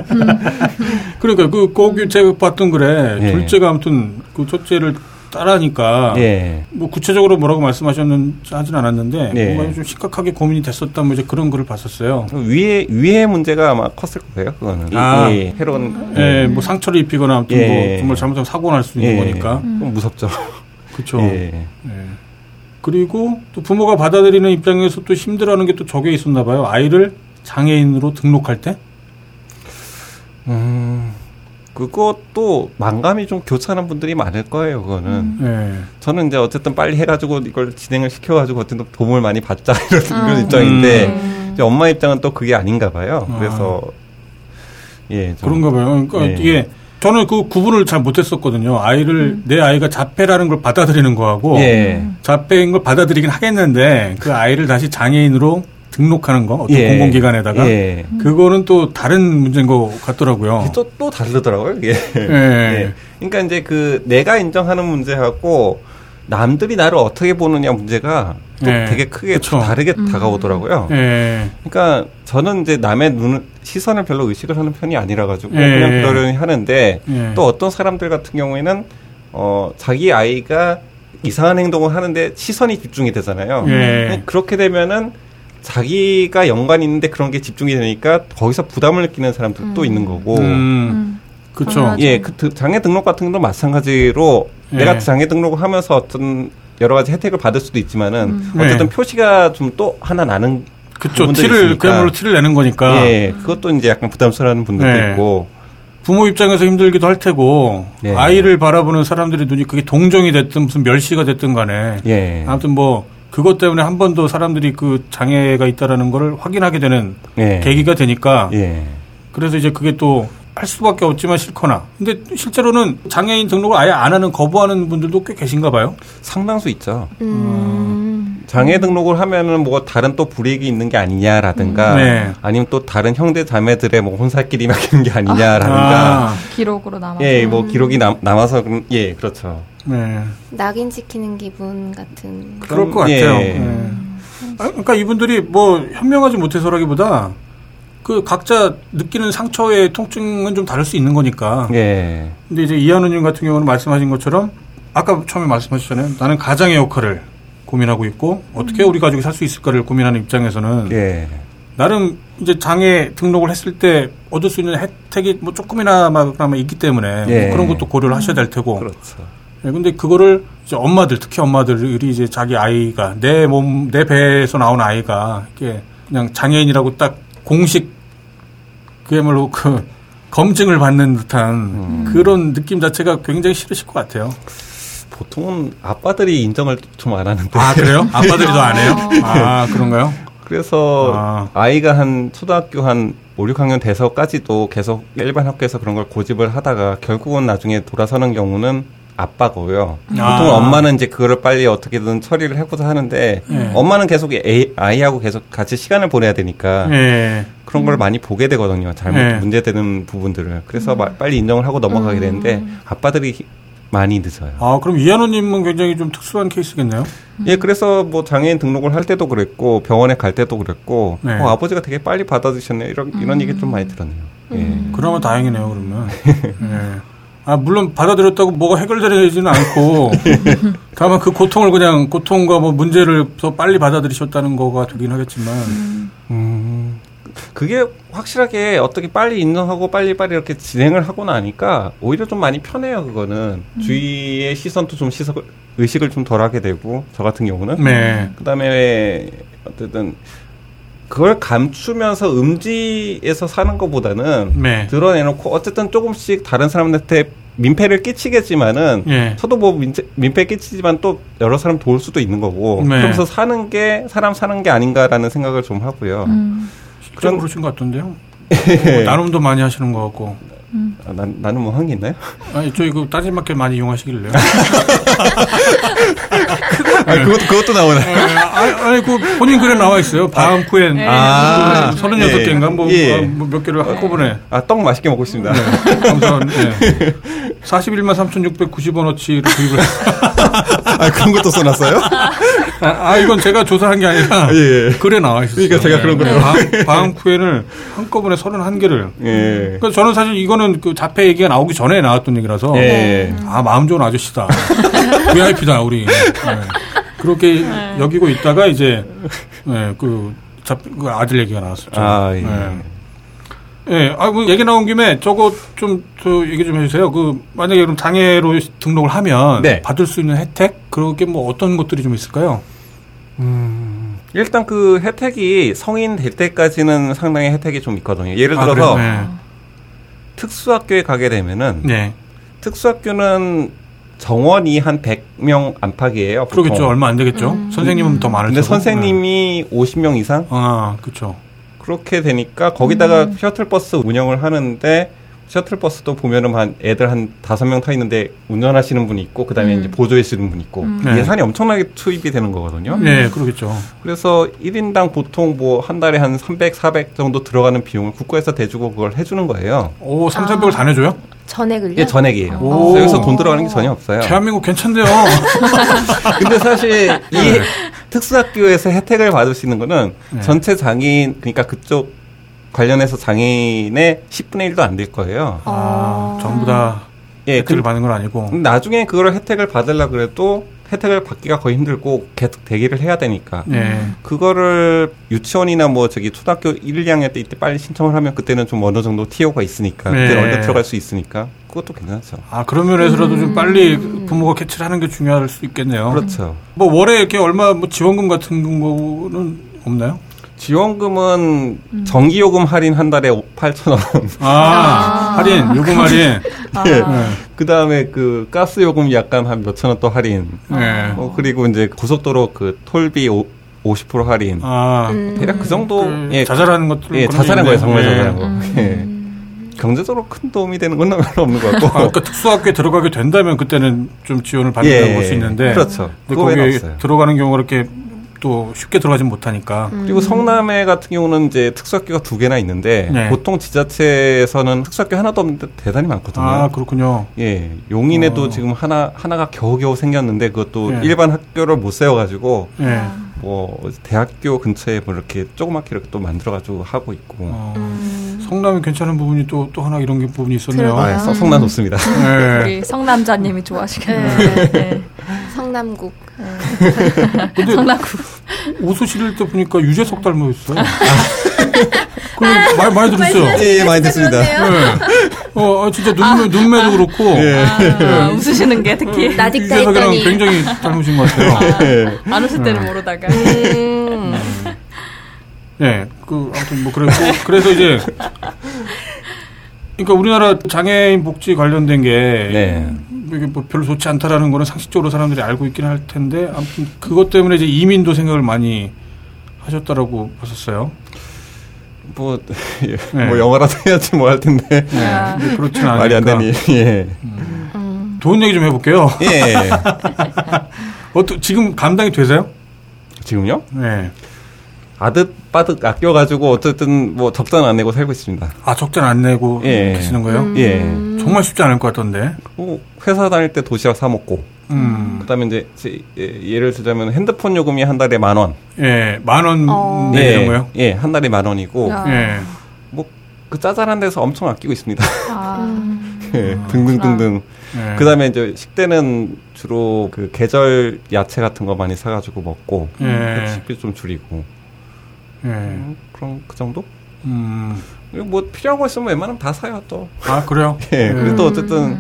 그러니까 그 거기 제가 봤던 글에 예. 둘째가 아무튼 그 첫째를 따라하니까 예. 뭐 구체적으로 뭐라고 말씀하셨는지 하진 않았는데 예. 뭔가 좀 심각하게 고민이 됐었다 뭐 이제 그런 글을 봤었어요. 위에 위에 문제가 아마 컸을 거예요. 그거는 아. 예, 해로운 예, 뭐 상처를 입히거나 아무튼 예. 뭐 정말 잘못하면 사고가 날수 있는 예, 거니까. 좀 무섭죠. 그렇죠. 예. 예. 그리고 또 부모가 받아들이는 입장에서 또 힘들어하는 게또 저게 있었나 봐요. 아이를 장애인으로 등록할 때. 음. 그것도 만감이 좀 교차하는 분들이 많을 거예요. 그거는 예. 저는 이제 어쨌든 빨리 해가지고 이걸 진행을 시켜가지고 어쨌든 도움을 많이 받자 이런, 아. 이런 입장인데 음. 이제 엄마 입장은 또 그게 아닌가 봐요. 아. 그래서 예, 좀- 그런가 봐요. 그러니까 예. 이게 저는 그 구분을 잘 못했었거든요. 아이를 내 아이가 자폐라는 걸 받아들이는 거하고 예. 자폐인 걸 받아들이긴 하겠는데 그 아이를 다시 장애인으로 등록하는 거 어떤 예. 공공기관에다가 예. 그거는 또 다른 문제인 것 같더라고요. 또, 또 다르더라고요. 예. 예. 그러니까 이제 그 내가 인정하는 문제하고 남들이 나를 어떻게 보느냐 문제가 또 예. 되게 크게 그쵸. 다르게 음. 다가오더라고요. 예. 그러니까 저는 이제 남의 눈 시선을 별로 의식을 하는 편이 아니라 가지고 예. 그냥 그러려니 하는데 예. 또 어떤 사람들 같은 경우에는 어 자기 아이가 이상한 행동을 하는데 시선이 집중이 되잖아요. 예. 그렇게 되면은 자기가 연관이 있는데 그런 게 집중이 되니까 거기서 부담을 느끼는 사람들도 음. 있는 거고. 음. 음. 그렇죠. 예, 그 드- 장애 등록 같은 것도 마찬가지로 예. 내가 장애 등록을 하면서 어떤 여러 가지 혜택을 받을 수도 있지만은 음. 어쨌든 네. 표시가 좀 또 하나 나는 그쵸. 티를. 그야말로 티를 내는 거니까. 예, 그것도 이제 약간 부담스러워하는 분들도 네. 있고 부모 입장에서 힘들기도 할 테고, 네. 아이를 바라보는 사람들의 눈이 그게 동정이 됐든 무슨 멸시가 됐든 간에, 예, 아무튼 뭐, 그것 때문에 한 번 더 사람들이 그 장애가 있다라는 거를 확인하게 되는 예, 계기가 되니까, 예, 그래서 이제 그게 또 할 수밖에 없지만 싫거나. 근데 실제로는 장애인 등록을 아예 안 하는 거부하는 분들도 꽤 계신가 봐요. 상당수 있죠. 음. 장애 등록을 하면은 뭐 다른 또 불이익이 있는 게 아니냐라든가 네. 아니면 또 다른 형제 자매들의 뭐 혼살끼리 맡기는 게 아니냐라든가 아, 기록으로 남아서. 예, 뭐 기록이 남, 남아서 예, 그렇죠. 네. 낙인 찍히는 기분 같은. 그럴 것 예. 같아요. 예. 아, 그러니까 이분들이 뭐 현명하지 못해서라기보다 그 각자 느끼는 상처의 통증은 좀 다를 수 있는 거니까. 예, 근데 이제 이한우님 같은 경우는 말씀하신 것처럼 아까 처음에 말씀하셨잖아요. 나는 가장의 역할을 고민하고 있고 어떻게 우리 가족이 살 수 있을까를 고민하는 입장에서는 예, 나름 이제 장애 등록을 했을 때 얻을 수 있는 혜택이 뭐 조금이나마 있기 때문에 예. 뭐 그런 것도 고려를 하셔야 될 테고. 그렇죠. 예, 근데 그거를 이제 엄마들, 특히 엄마들이 이제 자기 아이가, 내 몸, 내 배에서 나온 아이가, 이게 그냥 장애인이라고 딱 공식, 그야말로 그, 검증을 받는 듯한 음. 그런 느낌 자체가 굉장히 싫으실 것 같아요. 보통은 아빠들이 인정을 좀 안 하는데. 아, 그래요? 아빠들이 더 안 해요? 아, 그런가요? 그래서 아. 아이가 한 초등학교 한 5, 6학년 돼서까지도 계속 일반 학교에서 그런 걸 고집을 하다가 결국은 나중에 돌아서는 경우는 아빠고요. 아. 보통 엄마는 이제 그거를 빨리 어떻게든 처리를 해고자 하는데 예. 엄마는 계속 애- 아이하고 계속 같이 시간을 보내야 되니까 예. 그런 걸 많이 보게 되거든요. 잘못 예. 문제되는 부분들을. 그래서 마- 빨리 인정을 하고 넘어가게 되는데 아빠들이 히- 많이 늦어요. 아, 그럼 이한호님은 굉장히 좀 특수한 케이스겠네요? 예, 그래서 뭐 장애인 등록을 할 때도 그랬고 병원에 갈 때도 그랬고 네. 어, 아버지가 되게 빨리 받아주셨네 이런 이런 얘기 좀 많이 들었네요. 예. 그나마 다행이네요, 그러면. 예. 아, 물론 받아들였다고 뭐가 해결되지는 않고, 다만 그 고통을 그냥, 고통과 뭐 문제를 더 빨리 받아들이셨다는 거가 되긴 하겠지만, 음, 그게 확실하게 어떻게 빨리 인정하고 빨리빨리 이렇게 진행을 하고 나니까 오히려 좀 많이 편해요, 그거는. 주위의 시선도 좀 시선, 의식을 좀 덜 하게 되고, 저 같은 경우는. 네. 그 다음에, 어쨌든, 그걸 감추면서 음지에서 사는 것보다는 네. 드러내놓고 어쨌든 조금씩 다른 사람한테 민폐를 끼치겠지만은 예. 저도 뭐 민폐, 민폐 끼치지만 또 여러 사람 도울 수도 있는 거고 네. 그러면서 사는 게 사람 사는 게 아닌가라는 생각을 좀 하고요. 음. 그런- 그러신 것 같던데요? 뭐 나눔도 많이 하시는 것 같고. 아, 난, 나는 뭐 한 게 있나요? 아니, 저 이거 따진마켓 많이 이용하시길래요. 아, 그것도, 그것도 나오네. 예, 아니, 아니, 그 본인 글에 나와 있어요. 다음 쿠엔. 아. 그 36개인가? 뭐, 예. 아, 뭐몇 개를 한꺼번에. 아, 떡 맛있게 먹고 있습니다. 감사합니다. 네. 41만 3,690원어치를 구입을 했어요. 아, 그런 것도 써놨어요? 아, 아, 이건 제가 조사한 게 아니라 예. 글에 나와 있어요. 그러니까 제가 그런 거예요. 방쿠엔을 한꺼번에 31개를. 예. 그러니까 저는 사실 이거는 그 자폐 얘기가 나오기 전에 나왔던 얘기라서 예. 아 마음 좋은 아저씨다. VIP다 우리. 네. 그렇게 여기고 있다가 이제 네, 그, 잡, 그 아들 얘기가 나왔었죠. 아, 예. 네. 예, 아, 뭐, 얘기 나온 김에 저거 좀, 저, 얘기 좀 해주세요. 그, 만약에 그럼 장애로 등록을 하면. 네. 받을 수 있는 혜택? 그렇게 뭐 어떤 것들이 좀 있을까요? 일단 그 혜택이 성인 될 때까지는 상당히 혜택이 좀 있거든요. 예를 아, 들어서 그래요? 특수학교에 가게 되면은 네. 네. 특수학교는 정원이 한 100명 안팎이에요. 보통. 그러겠죠. 얼마 안 되겠죠. 선생님은 더 많을 근데. 선생님이 50명 이상? 네. 아, 그쵸. 그렇게 되니까 거기다가 셔틀버스 운영을 하는데 셔틀버스도 보면은 한 애들 한 다섯 명 타 있는데 운전하시는 분이 있고 그다음에 이제 보조해 주는 분이 있고 네. 예산이 엄청나게 투입이 되는 거거든요. 네, 그러겠죠. 그래서 1인당 보통 뭐 한 달에 한 300, 400 정도 들어가는 비용을 국가에서 대주고 그걸 해주는 거예요. 오, 3, 400을 다 내줘요? 전액을요? 이게 전액이에요. 오. 그래서 여기서 돈 들어가는 게 전혀 없어요. 대한민국 괜찮대요. 근데 사실 이 네. 특수학교에서 혜택을 받을 수 있는 거는 네. 전체 장애인 그러니까 그쪽 관련해서 장애인의 10분의 1도 안 될 거예요. 아, 전부 다 예, 혜택을 그, 받는 건 아니고. 나중에 그걸 혜택을 받으려 그래도 혜택을 받기가 거의 힘들고 계속 대기를 해야 되니까. 네. 그거를 유치원이나 뭐 저기 초등학교 1, 2학년 때 이때 빨리 신청을 하면 그때는 좀 어느 정도 TO가 있으니까 네. 그때 얼른 들어갈 수 있으니까 그것도 괜찮죠. 아, 그런 면에서라도 좀 빨리 부모가 캐치를 하는 게 중요할 수 있겠네요. 그렇죠. 뭐 월에 이렇게 얼마 뭐 지원금 같은 거는 없나요? 지원금은 전기요금 할인 한 달에 8천 원. 아, 할인, 요금 할인. 예. 네. 그 다음에 그 가스 요금 약간 한 몇천 원 또 할인. 네. 어, 그리고 이제 고속도로 그 톨비 오, 50% 할인. 아, 대략 그 정도. 그 예, 자잘한 것들. 예, 자잘한 게 거예요, 정말 있네요. 자잘한 거. 예. 경제적으로 큰 도움이 되는 건 별로 없는 것 같고. 아, 그러니까 특수학교에 들어가게 된다면 그때는 좀 지원을 받는다고 예, 볼수 있는데. 그렇죠. 근데 그거 외에는 거기에 없어요. 들어가는 경우가 이렇게 또 쉽게 들어가진 못하니까. 그리고 성남에 같은 경우는 이제 특수학교가 두 개나 있는데 네. 보통 지자체에서는 특수학교 하나도 없는데 대단히 많거든요. 아, 그렇군요. 예, 용인에도 어. 지금 하나 하나가 겨우겨우 생겼는데 그것도 네. 일반 학교를 못 세워가지고 예. 뭐 대학교 근처에 뭐 이렇게 조그맣게 이렇게 또 만들어가지고 하고 있고. 어, 성남이 괜찮은 부분이 또, 또 하나 이런 게 부분이 있었네요. 아, 성- 성남 좋습니다. 네. 우리 성남자님이 좋아하시겠네요. 네. 네. 성남국. 근데 성남구. 웃으실 때 보니까 유재석 닮아 있어요. 그 말, 많이 들었어요. 예, 예, 많이 듣습니다. 네. 어, 아, 진짜 눈매, 눈매도 그렇고. 아, 웃으시는 게 특히 나딕다 유재석이랑 했더니. 굉장히 닮으신 것 같아요. 안 웃을 때는 모르다가 음. 네, 그, 아무튼 뭐, 그랬고. 그래서 이제. 그러니까 우리나라 장애인 복지 관련된 게. 네. 이게 뭐 별로 좋지 않다라는 거는 상식적으로 사람들이 알고 있긴 할 텐데. 아무튼 그것 때문에 이제 이민도 생각을 많이 하셨다라고 봤었어요. 뭐, 예, 네. 뭐 영어라도 해야지 뭐 할 텐데 아. 근데 그렇지는 않으니까. 말이 안 되니. 예. 돈 얘기 좀 해볼게요. 예. 어떠, 지금 감당이 되세요? 지금요? 네. 아득 바득 아껴가지고 어쨌든 뭐 적자는 안 내고 살고 있습니다. 아, 적자는 안 내고 예. 계시는 거예요? 예. 정말 쉽지 않을 것 같던데. 뭐 회사 다닐 때 도시락 사 먹고 음. 그다음에 이제 제- 예, 예를 들자면 핸드폰 요금이 한 달에 만 원. 예, 만원 어. 내는 거예요? 예, 한 달에 만 원이고 아. 예. 뭐 그 짜잘한 데서 엄청 아끼고 있습니다. 아, 예, 등등등등. 예. 그다음에 이제 식대는 주로 그 계절 야채 같은 거 많이 사가지고 먹고 예. 식비 좀 줄이고 예. 음, 그럼 그 정도? 음. 뭐 필요한 거 있으면 웬만하면 다 사요 또. 아, 그래요? 예, 예. 그래도 어쨌든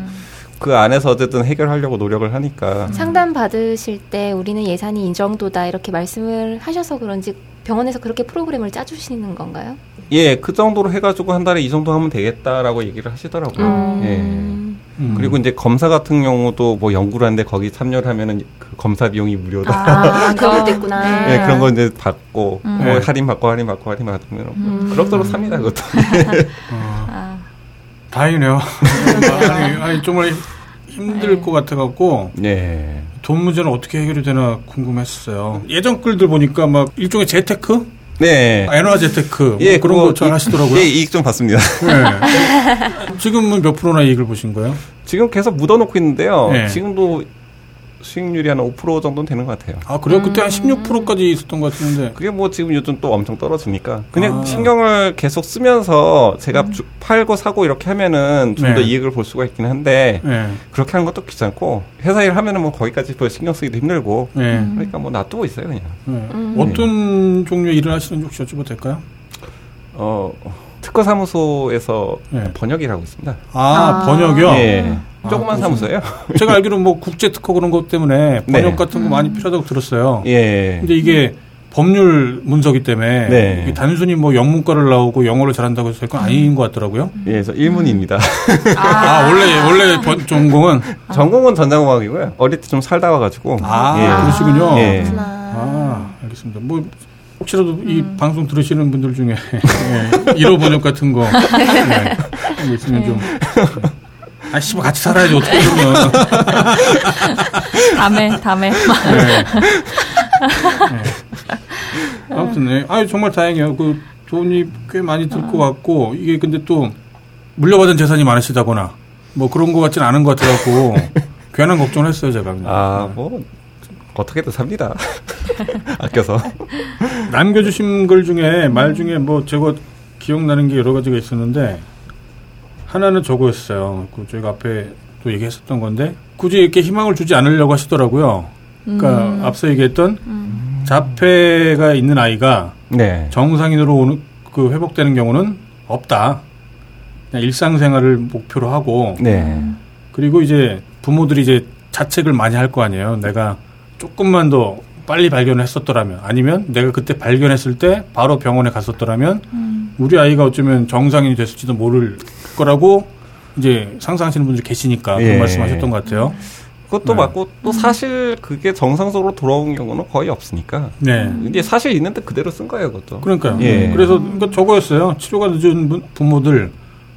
그 안에서 어쨌든 해결하려고 노력을 하니까. 상담 받으실 때 우리는 예산이 이 정도다 이렇게 말씀을 하셔서 그런지 병원에서 그렇게 프로그램을 짜주시는 건가요? 예, 그 정도로 해가지고 한 달에 이 정도 하면 되겠다라고 얘기를 하시더라고요. 예. 음. 음. 그리고 이제 검사 같은 경우도 뭐 연구를 하는데 거기 참여를 하면은 그 검사 비용이 무료다. 아, 그런 것도 있구나. 예, 그런 거 이제 받고, 음. 뭐 네. 할인 받고, 할인 받고, 할인 받으면, 음. 그럭저럭 삽니다, 그것도. 어, 아. 다행이네요. 아니, 아니, 정말 힘들 것 같아 갖고, 예. 돈 문제는 어떻게 해결이 되나 궁금했어요. 예전 글들 보니까 막 일종의 재테크? 네. 엔화 재테크. 뭐 예, 그런 거잘 이- 하시더라고요. 예, 이익 좀 받습니다. 네. 지금은 몇 프로나 이익을 보신 거예요? 지금 계속 묻어놓고 있는데요. 네. 지금도 수익률이 한 5% 정도는 되는 것 같아요. 아 그래요? 그때 한 16%까지 있었던 것 같은데. 그게 뭐 지금 요즘 또 엄청 떨어지니까 그냥 아. 신경을 계속 쓰면서 제가 주- 팔고 사고 이렇게 하면은 좀더 네. 이익을 볼 수가 있긴 한데 예. 그렇게 하는 것도 귀찮고 회사 일 하면은 뭐 거기까지 별 신경 쓰기도 힘들고 예. 그러니까 뭐 놔두고 있어요 그냥. 예. 어떤 종류의 일을 하시는지 혹시 여쭤봐도 될까요? 어 특허 사무소에서 네. 번역일 하고 있습니다. 아, 아. 번역이요? 예. 아, 조그만. 사무소예요. 제가 알기로 뭐 국제 특허 그런 것 때문에 번역 네. 같은 거 많이 필요하다고 들었어요. 예. 근데 이게 법률 문서기 때문에 네. 이게 단순히 뭐 영문과를 나오고 영어를 잘한다고 해서 될 건 아닌 것 같더라고요. 예, 그래서 일문입니다. 아, 원래 원래 번- 전공은 전공은 전자공학이고요. 어릴 때 좀 살다 와가지고. 아, 예. 그러시군요. 예. 아, 알겠습니다. 뭐 혹시라도 이 방송 들으시는 분들 중에 예, 1호 번역 같은 거 예, 거 있으면 좀 아, 씨발 같이 살아야지 어떻게 그러면. 다음에 다음에 네. 네. 아무튼 네. 아 정말 다행이에요. 그 돈이 꽤 많이 들것 같고 이게 근데 또 물려받은 재산이 많으시다거나 뭐 그런 것 같진 않은 것 같아갖고 괜한 걱정을 했어요 제가. 그냥. 아, 뭐, 어떻게든 삽니다. 아껴서. 남겨주신 글 중에 말 중에 뭐 제가 기억나는 게 여러 가지가 있었는데 하나는 저거였어요. 그 저희가 앞에 또 얘기했었던 건데 굳이 이렇게 희망을 주지 않으려고 하시더라고요. 그러니까 음. 앞서 얘기했던 자폐가 있는 아이가 네. 정상인으로 오는 그 회복되는 경우는 없다. 그냥 일상생활을 목표로 하고 네. 그리고 이제 부모들이 이제 자책을 많이 할 거 아니에요. 내가 조금만 더 빨리 발견했었더라면 아니면 내가 그때 발견했을 때 바로 병원에 갔었더라면 우리 아이가 어쩌면 정상인이 됐을지도 모를 거라고 이제 상상하시는 분들 계시니까 예. 그런 말씀하셨던 것 같아요. 그것도 네. 맞고 또 사실 그게 정상적으로 돌아온 경우는 거의 없으니까. 네. 이제 사실 있는데 그대로 쓴 거예요, 그것도. 그러니까요. 예. 그래서 그러니까 저거였어요. 치료가 늦은 분- 부모들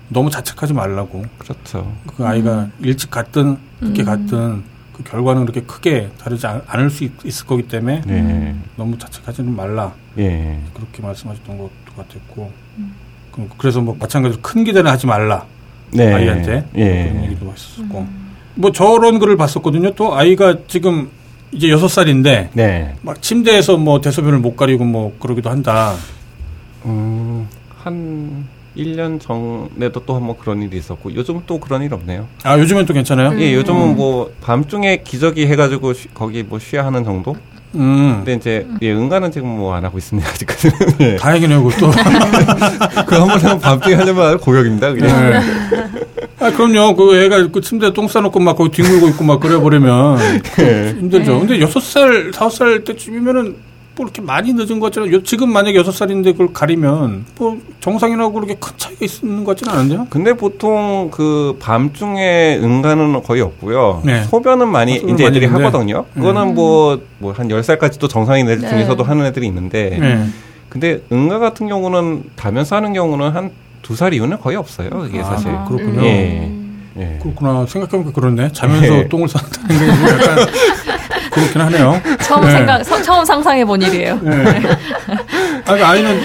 너무 자책하지 말라고. 그렇죠. 그 아이가 일찍 갔든 늦게 갔든 그 결과는 그렇게 크게 다르지 않- 않을 수 있, 을 거기 때문에 네. 너무 자책하지는 말라 예. 그렇게 말씀하셨던 것 같았고 그- 그래서 뭐 마찬가지로 큰 기대는 하지 말라 네. 아이한테 그런 예. 얘기도 했었고 뭐 저런 글을 봤었거든요 또 아이가 지금 이제 여섯 살인데 네. 막 침대에서 뭐 대소변을 못 가리고 뭐 그러기도 한다 음, 한 1년 전에도 또 한번 그런 일이 있었고, 요즘 또 그런 일 없네요. 아 요즘엔 또 괜찮아요 예, 요즘은 뭐, 밤중에 기저귀 해가지고, 쉬- 거기 뭐 쉬야 하는 정도? 음 근데 이제, 예, 응가는 지금 뭐 안 하고 있습니다, 아직까지는. 예. 다행이네요 그것도 그한번 하면 밤중에 하려면 고역입니다, 그게. 네. 아, 그럼요. 그 애가 그 침대에 똥 싸놓고 막 거기 뒹굴고 있고 막 그래 버리면 힘들죠. 근데 여섯 살, 다섯 살 때쯤이면은 뭐 이렇게 많이 늦은 것 같잖아요. 요- 지금 만약에 여섯 살인데 그걸 가리면 뭐 정상인하고 그렇게 큰 차이가 있는 것 같지는 않은데요? 근데 보통 그 밤중에 응가는 거의 없고요. 네. 소변은 많이 아, 소변은 이제 애들이 많이 있는데. 하거든요. 그거는 뭐, 뭐 한 10살까지도 정상인 애들 네. 중에서도 하는 애들이 있는데, 네. 근데 응가 같은 경우는 가면서 하는 경우는 한 두 살 이후는 거의 없어요. 그게 아, 사실. 그렇군요. 예. 예. 그렇구나. 생각해보니까 그렇네. 자면서 네. 똥을 싼다는 게 약간 그렇긴 하네요. 처음 네. 생각 서- 처음 상상해 본 일이에요. 네. 아, 그러니까 아이는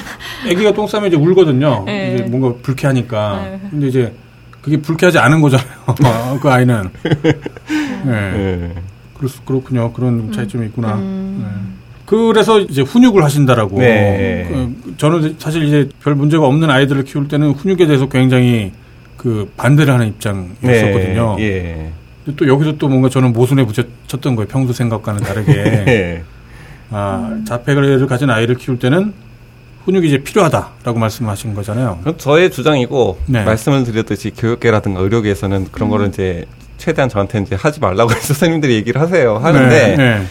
아기가 똥 싸면 이제 울거든요. 네. 이제 뭔가 불쾌하니까. 네. 근데 이제 그게 불쾌하지 않은 거잖아요. 그 아이는. 네. 예. 그렇, 그렇군요. 그런 차이점이 있구나. 네. 그래서 이제 훈육을 하신다라고. 네. 그, 저는 사실 이제 별 문제가 없는 아이들을 키울 때는 훈육에 대해서 굉장히 그 반대를 하는 입장이었었거든요. 네. 예. 또 여기서 또 뭔가 저는 모순에 부딪혔던 거예요. 평소 생각과는 다르게. 예. 아, 자폐를 가진 아이를 키울 때는 훈육이 이제 필요하다라고 말씀하신 거잖아요. 그럼 저의 주장이고 네. 말씀을 드렸듯이 교육계라든가 의료계에서는 그런 거를 이제 최대한 저한테 이제 하지 말라고 해서 선생님들이 얘기를 하세요. 네, 하는데 네.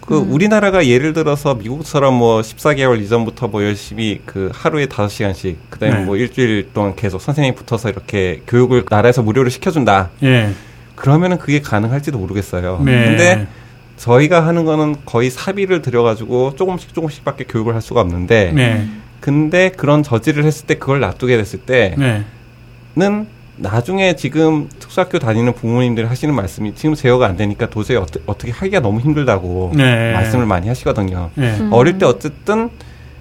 그 우리나라가 예를 들어서 미국처럼 뭐 14개월 이전부터 뭐 열심히 그 하루에 5시간씩 그다음에 네. 뭐 일주일 동안 계속 선생님 붙어서 이렇게 교육을 나라에서 무료로 시켜준다. 예. 그러면은 그게 가능할지도 모르겠어요. 네. 근데 저희가 하는 거는 거의 사비를 들여가지고 조금씩 조금씩밖에 교육을 할 수가 없는데 네. 근데 그런 저지를 했을 때 그걸 놔두게 됐을 때는 네. 나중에 지금 특수학교 다니는 부모님들이 하시는 말씀이 지금 제어가 안 되니까 도저히 어떠, 어떻게 하기가 너무 힘들다고 네. 말씀을 많이 하시거든요. 네. 어릴 때 어쨌든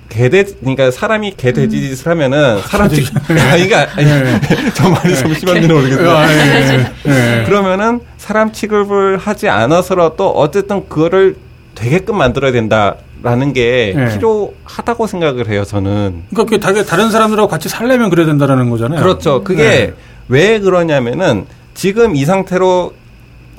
개돼지 그러니까 사람이 개돼지 짓을 하면은 사람 치 아니가 아니, 네. 저 말이 좀 심한지는 모르겠어요. 아. 그러면은 사람 취급을 하지 않아서라도 어쨌든 그거를 되게끔 만들어야 된다 라는 게 네. 필요하다고 생각을 해요. 저는. 그러니까 그게 다른- 다른 사람들하고 같이 살려면 그래야 된다라는 거잖아요. 그렇죠. 그게 네. 왜 그러냐면은 지금 이 상태로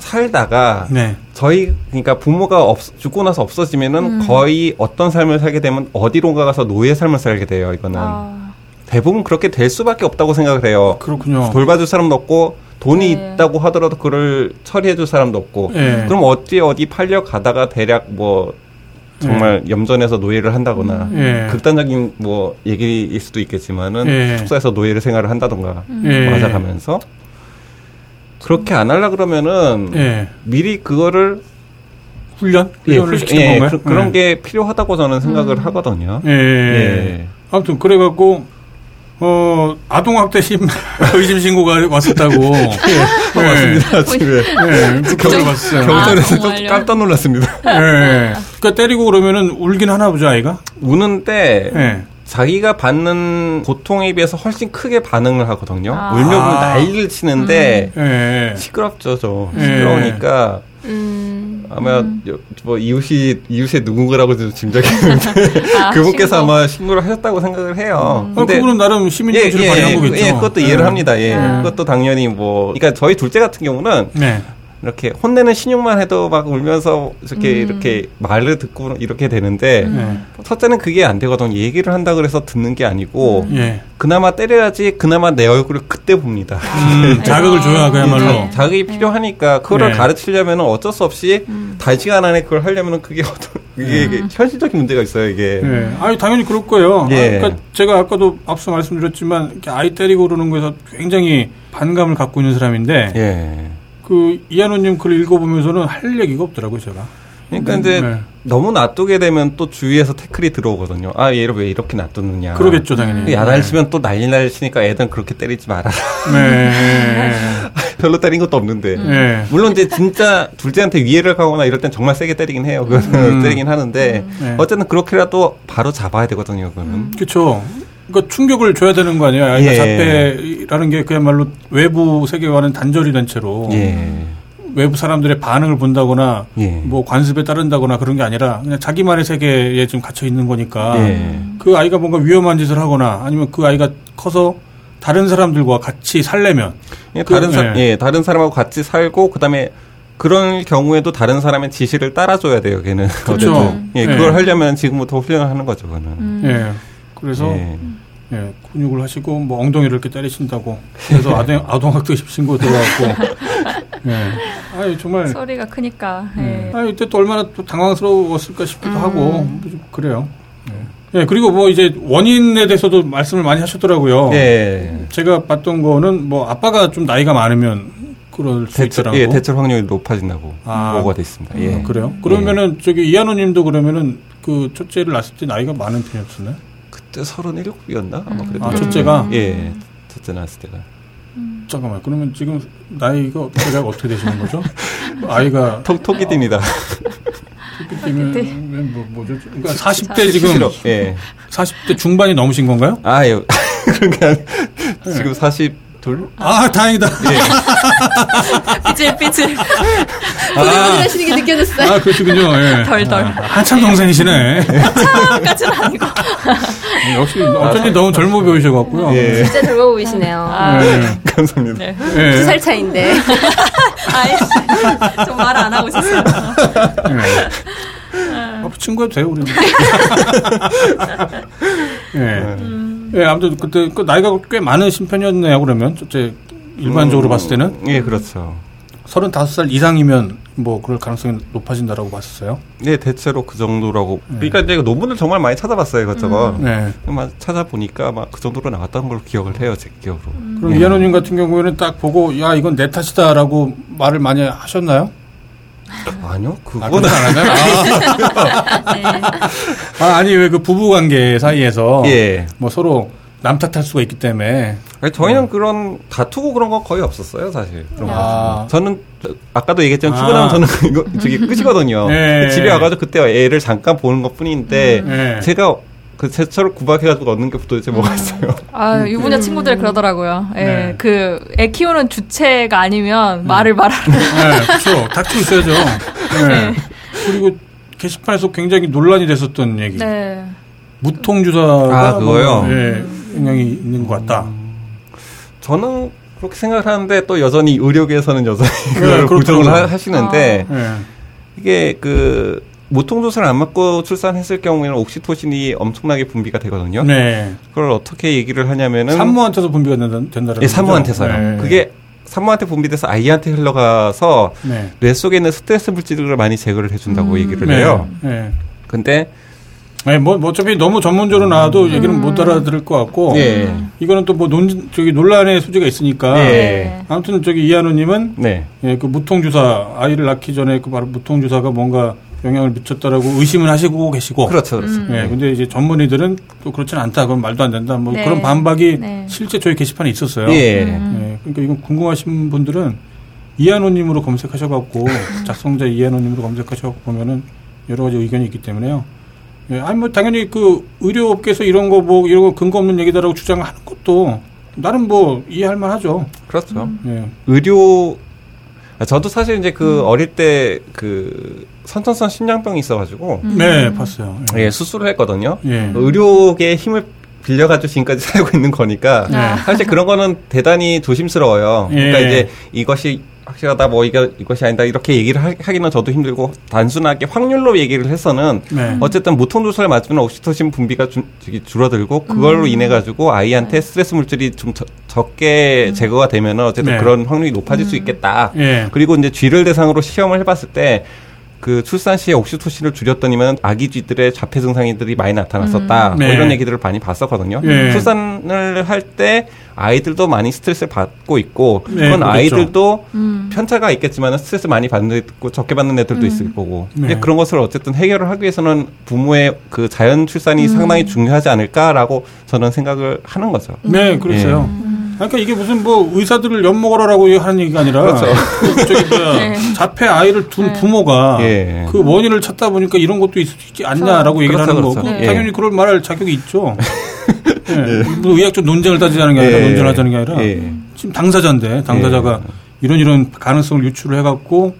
살다가 네. 저희 그러니까 부모가 없, 죽고 나서 없어지면은 거의 어떤 삶을 살게 되면 어디론가 가서 노예 삶을 살게 돼요. 이거는 아, 대부분 그렇게 될 수밖에 없다고 생각을 해요. 그렇군요. 돌봐줄 사람도 없고 돈이 네. 있다고 하더라도 그를 처리해줄 사람도 없고 예. 그럼 어디 어디 팔려 가다가 대략 뭐 정말 염전에서 노예를 한다거나 예. 극단적인 뭐 얘기일 수도 있겠지만은 예. 숙소에서 노예를 생활을 한다던가 예. 맞아가면서 그렇게 안 하려 그러면은 예. 미리 그거를 훈련? 예, 시키는 예, 건가요? 그, 런 예. 게 필요하다고 저는 생각을 하거든요. 예. 예. 아무튼 그래갖고 어 아동 학대 심 의심 신고가 왔었다고. 예. 맞습니다. 집에 예. 그 경찰 봤어요. 경찰에서 아? 깜짝 놀랐습니다. 예. 그러니까 때리고 그러면은 울긴 하나 보죠 아이가. 우는데 예. 자기가 받는 고통에 비해서 훨씬 크게 반응을 하거든요. 아. 울면 울면 아. 난리를 치는데 예. 시끄럽죠, 좀. 예. 시끄러우니까 음. 아마 여- 뭐 이웃이 이웃의 누군가라고 좀 짐작했는데 아, 그분께서 신고. 아마 신고를 하셨다고 생각을 해요. 아, 그분은 나름 시민 정신을 발휘한 거겠죠. 예, 그것도 이해를 예. 합니다. 예. 예. 그것도 당연히 뭐, 그러니까 저희 둘째 같은 경우는 네. 이렇게 혼내는 신용만 해도 막 울면서 이렇게 음. 이렇게 말을 듣고 이렇게 되는데 네. 첫째는 그게 안 되거든요. 얘기를 한다 그래서 듣는 게 아니고 예. 그나마 때려야지 그나마 내 얼굴을 그때 봅니다. 음, 자극을 줘야 그야말로. 자- 자극이 필요하니까 그거를 네. 가르치려면 어쩔 수 없이 단시간 안에 그걸 하려면 그게 어떤 이게, 이게 현실적인 문제가 있어요 이게. 예. 아니 당연히 그럴 거예요. 예. 아, 그러니까 제가 아까도 앞서 말씀드렸지만 이렇게 아이 때리고 그러는 거에서 굉장히 반감을 갖고 있는 사람인데 예. 그 이한호님 글 읽어보면서는 할 얘기가 없더라고요 제가. 그러니까 이제 네. 너무 놔두게 되면 또 주위에서 태클이 들어오거든요. 아 얘를 왜 이렇게 놔두느냐. 그러겠죠 당연히. 야단을 치면 또 난리 날 치니까 애들은 그렇게 때리지 말아라. 네. 별로 때린 것도 없는데. 네. 물론 이제 진짜 둘째한테 위해를 가거나 이럴 땐 정말 세게 때리긴 해요. 그거는 음. 때리긴 하는데 네. 어쨌든 그렇게라도 바로 잡아야 되거든요. 그거는. 그렇죠. 그러니까 충격을 줘야 되는 거 아니에요. 아이가 예. 자폐라는 게 그야말로 외부 세계와는 단절이 된 채로 예. 외부 사람들의 반응을 본다거나 예. 뭐 관습에 따른다거나 그런 게 아니라 그냥 자기만의 세계에 좀 갇혀 있는 거니까 예. 그 아이가 뭔가 위험한 짓을 하거나 아니면 그 아이가 커서 다른 사람들과 같이 살려면 예, 그- 다른 사, 예. 예, 다른 사람하고 같이 살고 그다음에 그런 경우에도 다른 사람의 지시를 따라줘야 돼요. 걔는 그렇죠. 예, 예. 그걸 하려면 지금부터 훈련을 하는 거죠. 그거는. 음. 예. 그래서 예. 예, 근육을 하시고 뭐 엉덩이를 이렇게 때리신다고 그래서 아동 아동학대식 신고 들어갔고 예. 아니 정말 소리가 크니까. 예. 아 이때 또 얼마나 또 당황스러웠을까 싶기도 하고 뭐좀 그래요. 예. 그리고 뭐 이제 원인에 대해서도 말씀을 많이 하셨더라고요. 예. 제가 봤던 거는 뭐 아빠가 좀 나이가 많으면 그럴 수 대처, 있더라고. 예, 대처 확률이 높아진다고 아. 보고가 돼 있습니다. 예. 아, 그래요? 그러면은 저기 이한호님도 그러면은 그 첫째를 낳았을 때 나이가 많은 편이었었나요? 그때 37이었나? 아마 그랬던 아, 것 첫째가? 예. 첫째 낳았을 때가. 잠깐만. 그러면 지금 나이가 제가 어떻게 되시는 거죠? 아이가 톡, 톡이딥니다. 그때면 뭐 뭐죠? 그러니까 40대 지금. 예. 40대 중반이 넘으신 건가요? 아, 예. 그러니까 지금 42? 아, 다행이다. 삐질 삐질. 고생을 하시는 게 느껴졌어요. 아, 그러시군요. 예. 덜덜. 아, 한참 동생이시네. 까지는 아니고. 역시 어쩐지 너무 젊어 보이셔갖고요. 예. 진짜 젊어 보이시네요. 아, 예. 감사합니다. 네. 예. 두살 차인데. 아이, 좀말안 하고 있었어요. 예. 아, 친구해도 돼요, 우리는. 예. 예, 아무튼 그때 그 나이가 꽤 많으신 편이었네요, 그러면. 첫째, 일반적으로 음, 봤을 때는. 예, 그렇죠. 35살 이상이면 뭐 그럴 가능성이 높아진다라고 봤었어요. 네, 대체로 그 정도라고. 그러니까 이제 논문을 정말 많이 찾아봤어요, 이것저것. 네. 막 찾아보니까 막 그 정도로 나왔던 걸로 기억을 해요, 제 기억으로. 그럼 예. 이한호님 같은 경우에는 딱 보고 야 이건 내 탓이다라고 말을 많이 하셨나요? 아니요, 아, 그거는. 그건 안 하나요? 아, 아, 아니 왜 그 부부 관계 사이에서 예. 뭐 서로 남 탓할 수가 있기 때문에 아니, 저희는 그런 다투고 그런 거 거의 없었어요, 사실. 그런 거. 아. 저는 저- 아까도 얘기했지만 아. 출근하면 저는 이거 저기 끝이거든요. 예. 집에 와가지고 그때 애를 잠깐 보는 것 뿐인데 예. 제가 그 제철을 구박해가지고 넣는 게 도대체 뭐가 있어요? 아, 유부녀 친구들 그러더라고요. 예, 네. 그, 애 키우는 주체가 아니면 말을 말하는. 네, 그렇죠. 닥치고 있어야죠. 네. 그리고 게시판에서 굉장히 논란이 됐었던 얘기. 네. 무통주사가 아, 그거요? 뭐, 예, 영향이 있는 것 같다. 저는 그렇게 생각을 하는데 또 여전히 의료계에서는 여전히 네, 그걸 부정을 그렇더라고요. 하- 하시는데 예. 이게 그 모통조사를 안 맞고 출산했을 경우에는 옥시토신이 엄청나게 분비가 되거든요. 네. 그걸 어떻게 얘기를 하냐면은 산모한테서 분비가 된다, 된다라는 예, 산모한테서요. 네. 그게 산모한테 분비돼서 아이한테 흘러가서 네. 뇌 속에 있는 스트레스 물질을 많이 제거를 해준다고 음. 얘기를 네. 해요. 네. 근데 네, 뭐, 뭐 어차피 너무 전문적으로 나와도 얘기는 못 알아들을 것 같고 예, 이거는 또 뭐 논, 저기 논란의 소지가 있으니까 네. 아무튼 저기 이한우님은 네, 예, 그 무통 주사 아이를 낳기 전에 그 바로 무통 주사가 뭔가 영향을 미쳤다라고 의심을 하시고 계시고 그렇죠, 그렇습니다. 예, 근데 이제 전문의들은 또 그렇진 않다. 그건 말도 안 된다. 뭐 네. 그런 반박이 네. 실제 저희 게시판에 있었어요. 예, 예, 그러니까 이건 궁금하신 분들은 이한호님으로 검색하셔갖고 작성자 이한호님으로 검색하셔갖고 보면은 여러 가지 의견이 있기 때문에요. 예, 아니 뭐 당연히 그 의료업계에서 이런 거 뭐 이런 거 근거 없는 얘기다라고 주장하는 것도 나름 뭐 이해할 만하죠. 그렇죠. 예, 의료 아, 저도 사실 이제 그 어릴 때 그 선천성 심장병이 있어가지고 네 봤어요. 예, 예, 수술을 했거든요. 예. 의료계의 힘을 빌려가지고 지금까지 살고 있는 거니까 네. 사실 그런 거는 대단히 조심스러워요. 그러니까 예. 이제 이것이 확실하다 뭐 이거 이것이 아니다 이렇게 얘기를 하, 하기는 저도 힘들고 단순하게 확률로 얘기를 해서는 네. 어쨌든 모통조사를 맞으면 옥시토신 분비가 주, 줄어들고 그걸로 음. 인해 가지고 아이한테 스트레스 물질이 좀 저- 적게 제거가 되면은 어쨌든 네. 그런 확률이 높아질 수 있겠다. 예. 그리고 이제 쥐를 대상으로 시험을 해봤을 때 그 출산 시에 옥시토신을 줄였더니만 아기 쥐들의 자폐 증상들이 많이 나타났었다. 뭐 네. 이런 얘기들을 많이 봤었거든요. 예. 출산을 할때 아이들도 많이 스트레스를 받고 있고 네, 그런 그렇죠. 아이들도 음. 편차가 있겠지만 스트레스 많이 받는 있고 적게 받는 애들도 있을 거고 네. 근데 그런 것을 어쨌든 해결을 하기 위해서는 부모의 그 자연 출산이 상당히 중요하지 않을까라고 저는 생각을 하는 거죠. 네, 그렇어요. 그러니까 이게 무슨 뭐 의사들을 엿 먹으라고 하는 얘기가 아니라 그렇죠. 그 저기 뭐야 네. 자폐 아이를 둔 네. 부모가 예. 그 원인을 찾다 보니까 이런 것도 있지 않냐라고 얘기를 그렇죠, 하는 그렇죠. 거고 네. 당연히 그럴 말할 자격이 있죠. 예. 뭐 의학적 논쟁을 따지자는 게 아니라 예. 논쟁을 하자는 게 아니라 예. 지금 당사자인데 당사자가 이런 이런 가능성을 유추를 해갖고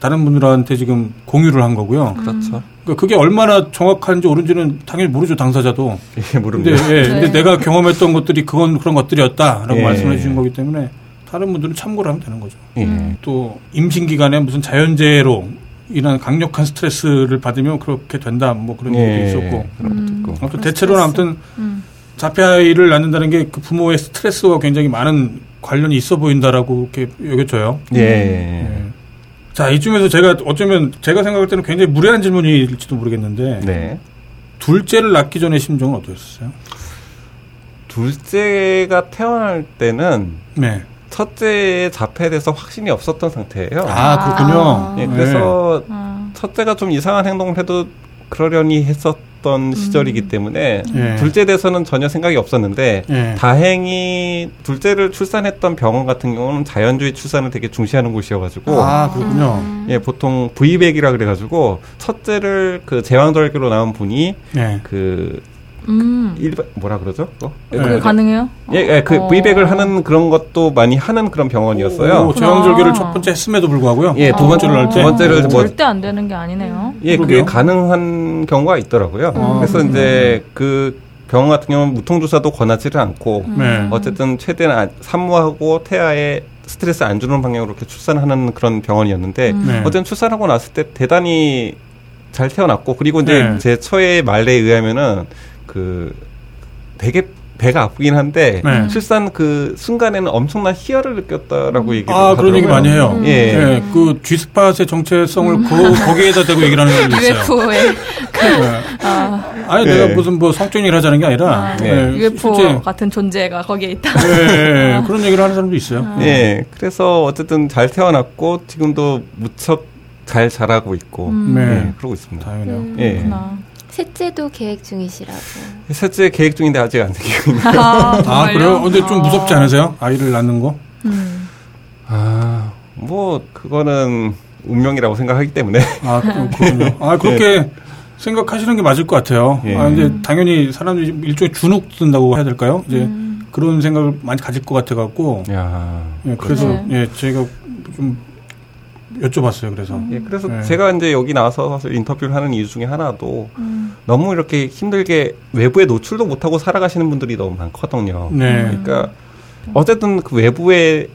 다른 분들한테 지금 공유를 한 거고요. 그렇죠. 그러니까 그게 얼마나 정확한지 옳은지는 당연히 모르죠 당사자도. 예, 근데, 모릅니다. 예, 네. 근데 내가 경험했던 것들이 그건 그런 것들이었다라고 예. 말씀해 주신 거기 때문에 다른 분들은 참고를 하면 되는 거죠. 예. 또 임신 기간에 무슨 자연재해로 인한 강력한 스트레스를 받으면 그렇게 된다 뭐 그런 얘기도 예. 있었고 그런 것도 있고. 아무튼 대체로는 아무튼 음. 자폐 아이를 낳는다는 게 그 부모의 스트레스와 굉장히 많은 관련이 있어 보인다라고 이렇게 여겨져요. 예. 예. 자 이쯤에서 제가 어쩌면 제가 생각할 때는 굉장히 무례한 질문일지도 모르겠는데 네. 둘째를 낳기 전에 심정은 어떠셨어요? 둘째가 태어날 때는 네. 첫째의 자폐에 대해서 확신이 없었던 상태예요. 아 그렇군요. 예, 그래서 아. 첫째가 좀 이상한 행동을 해도 그러려니 했었 던 시절이기 때문에 예. 둘째에 대해서는 전혀 생각이 없었는데 예. 다행히 둘째를 출산했던 병원 같은 경우는 자연주의 출산을 되게 중시하는 곳이어가지고 아 그렇군요. 예 보통 V백이라 그래가지고 첫째를 그 제왕절개로 나온 분이 네. 그 음. 일반 뭐라 그러죠? 그거? 네. 그게 가능해요? 예, 예, 그 어. V백을 하는 그런 것도 많이 하는 그런 병원이었어요. 오, 제왕절개를 아. 첫 번째 했음에도 불구하고요. 예, 두 번째를 할 때. 두 번째를 오. 뭐- 절대 안 되는 게 아니네요. 예, 그게 그러게요. 가능한 경우가 있더라고요. 아, 그래서. 이제 그 병원 같은 경우는 무통주사도 권하지를 않고 네. 어쨌든 최대한 안- 산모하고 태아에 스트레스 안 주는 방향으로 이렇게 출산하는 그런 병원이었는데 네. 어쨌든 출산하고 났을 때 대단히 잘 태어났고 그리고 이제 네. 제 처의 말에 의하면은 그 되게 배가 아프긴 한데 네. 출산 그 순간에는 엄청난 희열을 느꼈다라고 얘기를 아, 그런 얘기 하더라고요. 많이 해요. 예. 예, 그 G스팟의 정체성을 거, 거기에다 대고 얘기를 하는 분도 있어요. UFO에 예. 아, 아니, 예. 내가 무슨 뭐 성적 얘기를 하자는 게 아니라, 아, 예, UFO 실제, 같은 존재가 거기에 있다. 예, 예, 예, 그런 얘기를 하는 사람도 있어요. 예, 그래서 어쨌든 잘 태어났고 지금도 무척 잘 자라고 있고 음. 네. 예, 그러고 있습니다. 다행이네요. 예. 그렇구나. 셋째도 계획 중이시라고. 셋째 계획 중인데 아직 안 생기고 있는. 아, 아? 그래요? 근데 좀 아. 무섭지 않으세요? 아이를 낳는 거? 음. 아, 뭐 그거는 운명이라고 생각하기 때문에. 아, 그- 그렇군요. 아, 그렇게 생각하시는 게 맞을 것 같아요. 예. 아, 근데 당연히 사람들이 일종의 주눅 든다고 해야 될까요? 이제 그런 생각을 많이 가질 것 같아 갖고 야. 예, 그래서 네. 예, 저희가 좀 여쭤봤어요. 그래서 예, 그래서 네. 제가 이제 여기 나와서 사실 인터뷰를 하는 이유 중에 하나도 음. 너무 이렇게 힘들게 외부에 노출도 못하고 살아가시는 분들이 너무 많거든요. 네. 그러니까 어쨌든 그 외부의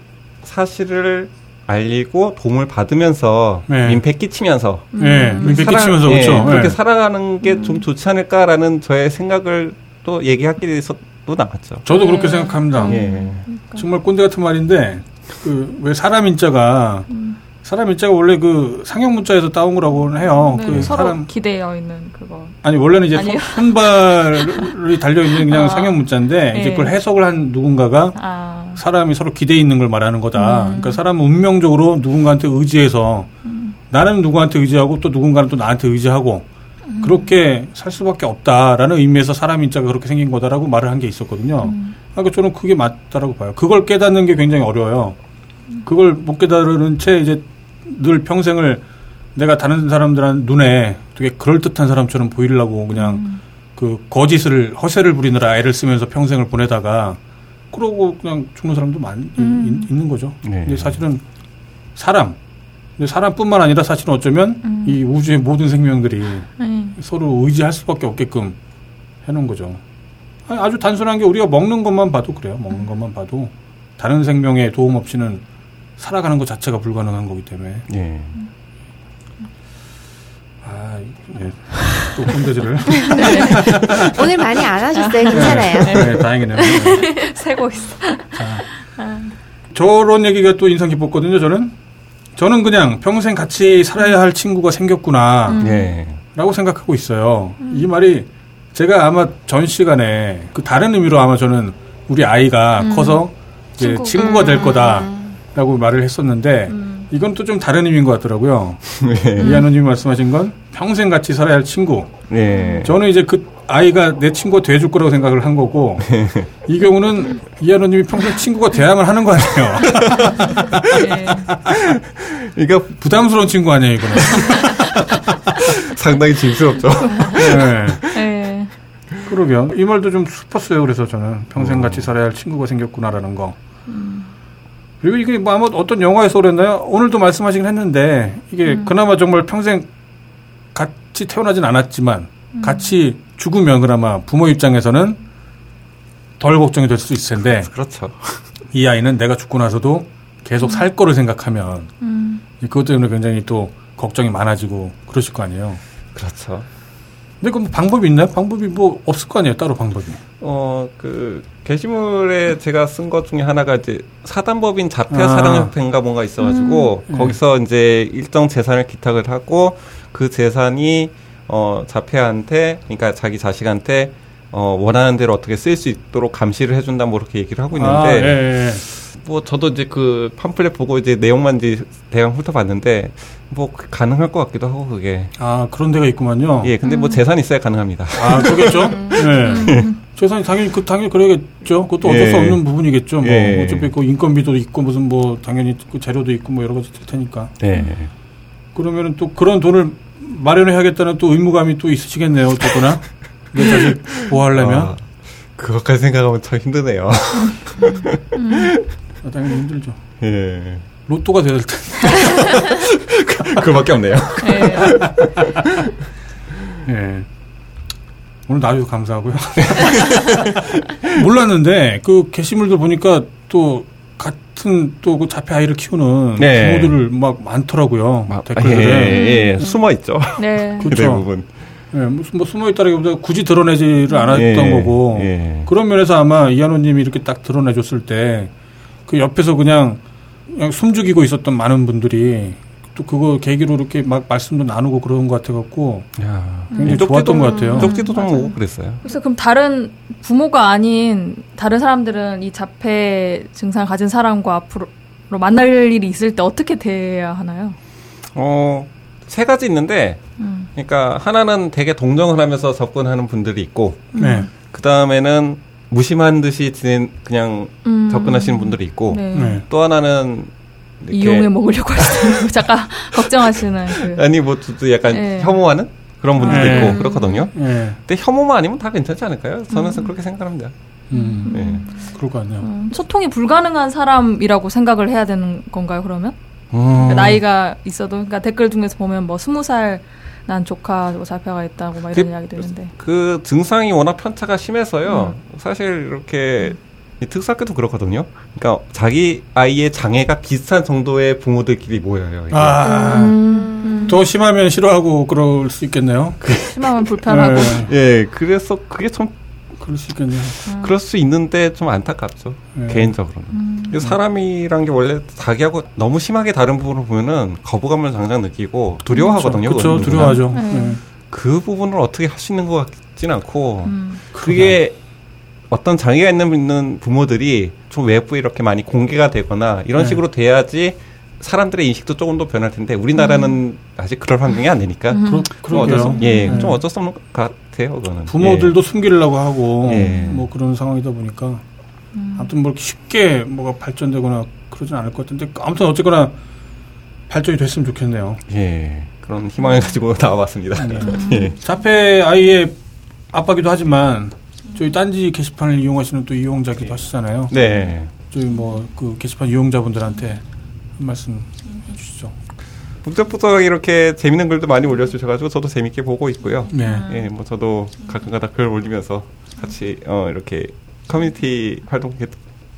사실을 알리고 도움을 받으면서 네. 민폐 끼치면서 예, 음. 민폐 살아- 끼치면서 예, 그렇죠. 그렇게 예. 살아가는 게 좀 좋지 않을까라는 저의 생각을 또 얘기하기 위해서 또 나왔죠. 저도 그렇게 생각합니다. 예. 정말 꼰대 같은 말인데 그 왜 사람 인자가 사람 인자가 원래 그 상형 문자에서 따온 거라고 해요. 네, 그 서로 사람 기대어 있는 그거. 아니 원래는 이제 아니요. 손- 손발이 달려 있는 그냥 아. 상형 문자인데 이제 네. 그걸 해석을 한 누군가가 아. 사람이 서로 기대 있는 걸 말하는 거다. 음. 그러니까 사람은 운명적으로 누군가한테 의지해서 나는 누구한테 의지하고 또 누군가는 또 나한테 의지하고 그렇게 살 수밖에 없다라는 의미에서 사람 인자가 그렇게 생긴 거다라고 말을 한 게 있었거든요. 그러니까 저는 그게 맞다라고 봐요. 그걸 깨닫는 게 굉장히 어려워요. 그걸 못 깨달은 채 이제 늘 평생을 내가 다른 사람들한 눈에 되게 그럴듯한 사람처럼 보이려고 그냥 그 거짓을 허세를 부리느라 애를 쓰면서 평생을 보내다가 그러고 그냥 죽는 사람도 많이 음. 있, 는 거죠. 네. 근데 사실은 사람, 근데 사람뿐만 아니라 사실은 어쩌면 음. 이 우주의 모든 생명들이 네. 서로 의지할 수밖에 없게끔 해놓은 거죠. 아니, 아주 단순한 게 우리가 먹는 것만 봐도 그래요. 먹는 것만 봐도 다른 생명의 도움 없이는 살아가는 것 자체가 불가능한 거기 때문에 예. 아, 예. 또 꼰대질을 오늘 많이 안 하셨어요. 괜찮아요. 네, 다행이네요. 네. 세고 있어. 저런 얘기가 또 인상 깊었거든요. 저는 저는 그냥 평생 같이 살아야 할 친구가 생겼구나. 음. 예. 라고 생각하고 있어요. 이 말이 제가 아마 전 시간에 그 다른 의미로 아마 저는 우리 아이가 음. 커서 이제 친구. 친구가 될 음. 거다 라고 말을 했었는데 음. 이건 또 좀 다른 의미인 것 같더라고요. 예. 이한우님이 말씀하신 건 평생 같이 살아야 할 친구. 예. 저는 이제 그 아이가 내 친구가 돼줄 거라고 생각을 한 거고 이 경우는 이한우님이 평생 친구가 돼야만 하는 거 아니에요. 네. 그러니까 부담스러운 친구 아니에요 이거는. 상당히 짐스럽죠. 네. 네. 그러게요. 이 말도 좀 슬펐어요. 그래서 저는 평생 같이 살아야 할 친구가 생겼구나라는 거. 그리고 이게 뭐 아마 어떤 영화에서 그랬나요? 오늘도 말씀하시긴 했는데 이게 그나마 정말 평생 같이 태어나진 않았지만 같이 죽으면 그나마 부모 입장에서는 덜 걱정이 될 수 있을 텐데 그렇죠. 이 아이는 내가 죽고 나서도 계속 살 거를 생각하면 음. 그것 때문에 굉장히 또 걱정이 많아지고 그러실 거 아니에요. 그렇죠. 근데 그럼 방법이 있나요? 방법이 뭐 없을 거 아니에요? 따로 방법이. 어, 그, 게시물에 제가 쓴 것 중에 하나가 이제 사단법인 자폐 아. 사랑협회인가 뭔가 있어가지고, 음. 거기서 이제 일정 재산을 기탁을 하고, 그 재산이, 어, 자폐한테, 그러니까 자기 자식한테, 어, 원하는 대로 어떻게 쓸 수 있도록 감시를 해준다, 뭐 이렇게 얘기를 하고 있는데, 아, 예, 예. 뭐 저도 이제 그 팜플렛 보고 이제 내용만 이제 대강 훑어봤는데, 뭐 가능할 것 같기도 하고, 그게. 아 그런 데가 있구만요. 예, 근데 뭐 재산이 있어야 가능합니다. 아 그겠죠. 네. 재산이 당연히 그 당연히 그래야겠죠. 그것도 어쩔 수 예. 없는 부분이겠죠. 뭐 예. 어차피 그 인건비도 있고 무슨 뭐 당연히 그 재료도 있고 뭐 여러 가지 될 테니까. 네. 그러면은 또 그런 돈을 마련해야겠다는 또 의무감이 또 있으시겠네요. 어쨌거나 내 자식 보호하려면 아, 그것까지 생각하면 참 힘드네요. 아, 당연히 힘들죠. 예. 로또가 돼야 될 텐데. 그밖에 없네요. 네. 예. 오늘 나와주셔서 감사하고요. 몰랐는데 그 게시물들 보니까 또 같은 또그 자폐 아이를 키우는 네. 부모들을 막 많더라고요. 막, 예, 댓글들에. 예, 숨어 있죠. 네. 그렇죠. 대부분. 예, 무슨 뭐 숨어 있다기보다 굳이 드러내지를 않았던 예, 거고 예. 그런 면에서 아마 이한호님이 이렇게 딱 드러내줬을 때 그 옆에서 그냥 그냥 숨죽이고 있었던 많은 분들이 또 그거 계기로 이렇게 막 말씀도 나누고 그런 것 같아갖고 야, 굉장히 좋았던 것 같아요. 좀 맞아요. 오고 그랬어요. 그래서 그럼 다른 부모가 아닌 다른 사람들은 이 자폐 증상을 가진 사람과 앞으로 만날 일이 있을 때 어떻게 대해야 하나요? 어, 세 가지 있는데, 음. 그러니까 하나는 되게 동정을 하면서 접근하는 분들이 있고, 네. 그 다음에는 무심한 듯이 지낸 그냥 음. 접근하시는 분들이 있고, 네. 네. 또 하나는 이용해 먹으려고 하시는 잠깐 걱정하시는 그 아니 뭐또 약간 네. 혐오하는 그런 분들도 네. 있고 그렇거든요. 예. 근데 혐오만 아니면 다 괜찮지 않을까요? 저는 그렇게 생각합니다. 음. 예. 그럴 것 같네요. 음, 소통이 불가능한 사람이라고 생각을 해야 되는 건가요, 그러면? 음. 그러니까 나이가 있어도, 그러니까 댓글 중에서 보면 뭐 스무 살 난 조카 뭐 자폐가 있다고 막 이런 그- 이야기도 있는데. 그 증상이 워낙 편차가 심해서요. 음. 사실 이렇게 이 특수학교도 그렇거든요. 그러니까 자기 아이의 장애가 비슷한 정도의 부모들끼리 모여요. 이게. 아, 음, 더 심하면 싫어하고 그럴 수 있겠네요. 심하면 불편하고. 예, 예, 그래서 그게 좀 그럴 수 있겠네요. 그럴 수 있는데 좀 안타깝죠. 예. 개인적으로는. 음. 사람이란 게 원래 자기하고 너무 심하게 다른 부분을 보면은 거부감을 당장 느끼고 두려워하거든요. 그렇죠. 두려워하죠. 네. 예. 그 부분을 어떻게 할수 있는 것 같진 않고 음. 그게 어떤 장애가 있는, 있는 부모들이 좀 외부에 이렇게 많이 공개가 되거나 이런 네. 식으로 돼야지 사람들의 인식도 조금 더 변할 텐데 우리나라는 아직 그럴 환경이 안 되니까 음. 그러, 좀 어쩔 수. 예, 예. 좀 어쩔 수 없는 것 같아요. 그거는 부모들도 숨기려고 하고 예. 뭐 그런 상황이다 보니까 음. 아무튼 뭐 쉽게 뭐가 발전되거나 그러진 않을 것 같은데 아무튼 어쨌거나 발전이 됐으면 좋겠네요. 예, 예, 그런 희망을 가지고 나와봤습니다. 네. 예. 자폐 아이의 아빠기도 하지만 저희 딴지 게시판을 이용하시는 또 이용자기도 하시잖아요. 네. 저희 뭐 그 게시판 이용자분들한테 한 말씀. 북적북적 이렇게 재밌는 글도 많이 올려주셔가지고 저도 재밌게 보고 있고요. 네. 예, 뭐 저도 가끔가다 글 올리면서 같이 어, 이렇게 커뮤니티 활동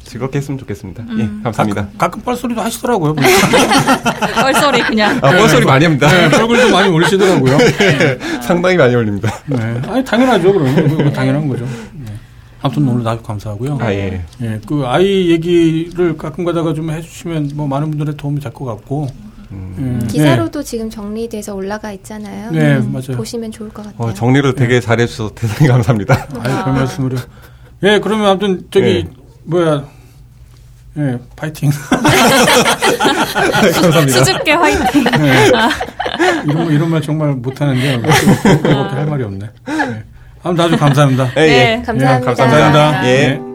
즐겁게 했으면 좋겠습니다. 예, 감사합니다. 가끔, 가끔 뻘소리도 하시더라고요. 뻘소리 그냥. 아, 뻘소리 많이 합니다. 네, 뻘글도 많이 올리시더라고요. 상당히 많이 올립니다. 네. 아니 당연하죠. 그럼 그거 당연한 거죠. 네. 아무튼 오늘 나와서 감사하고요. 아, 예. 예, 그 아이 얘기를 가끔 가다가 좀 해주시면 뭐 많은 분들의 도움이 될 것 같고. 음. 예, 기사로도 지금 정리돼서 올라가 있잖아요. 네, 음, 맞아요. 보시면 좋을 것 같아요. 어, 정리를 되게 잘해 주셔서 대단히 감사합니다. 네. 아유, 별 말씀을요. 예, 그러면 아무튼 저기 예. 뭐야, 예, 파이팅. 감사합니다. 수줍게 화이팅. 예. 이런 이런 말 정말 못하는데 그거밖에 할 말이 없네. 예. 아무튼 아주 감사합니다. 예, 예. 감사합니다. 감사합니다. 예. 예.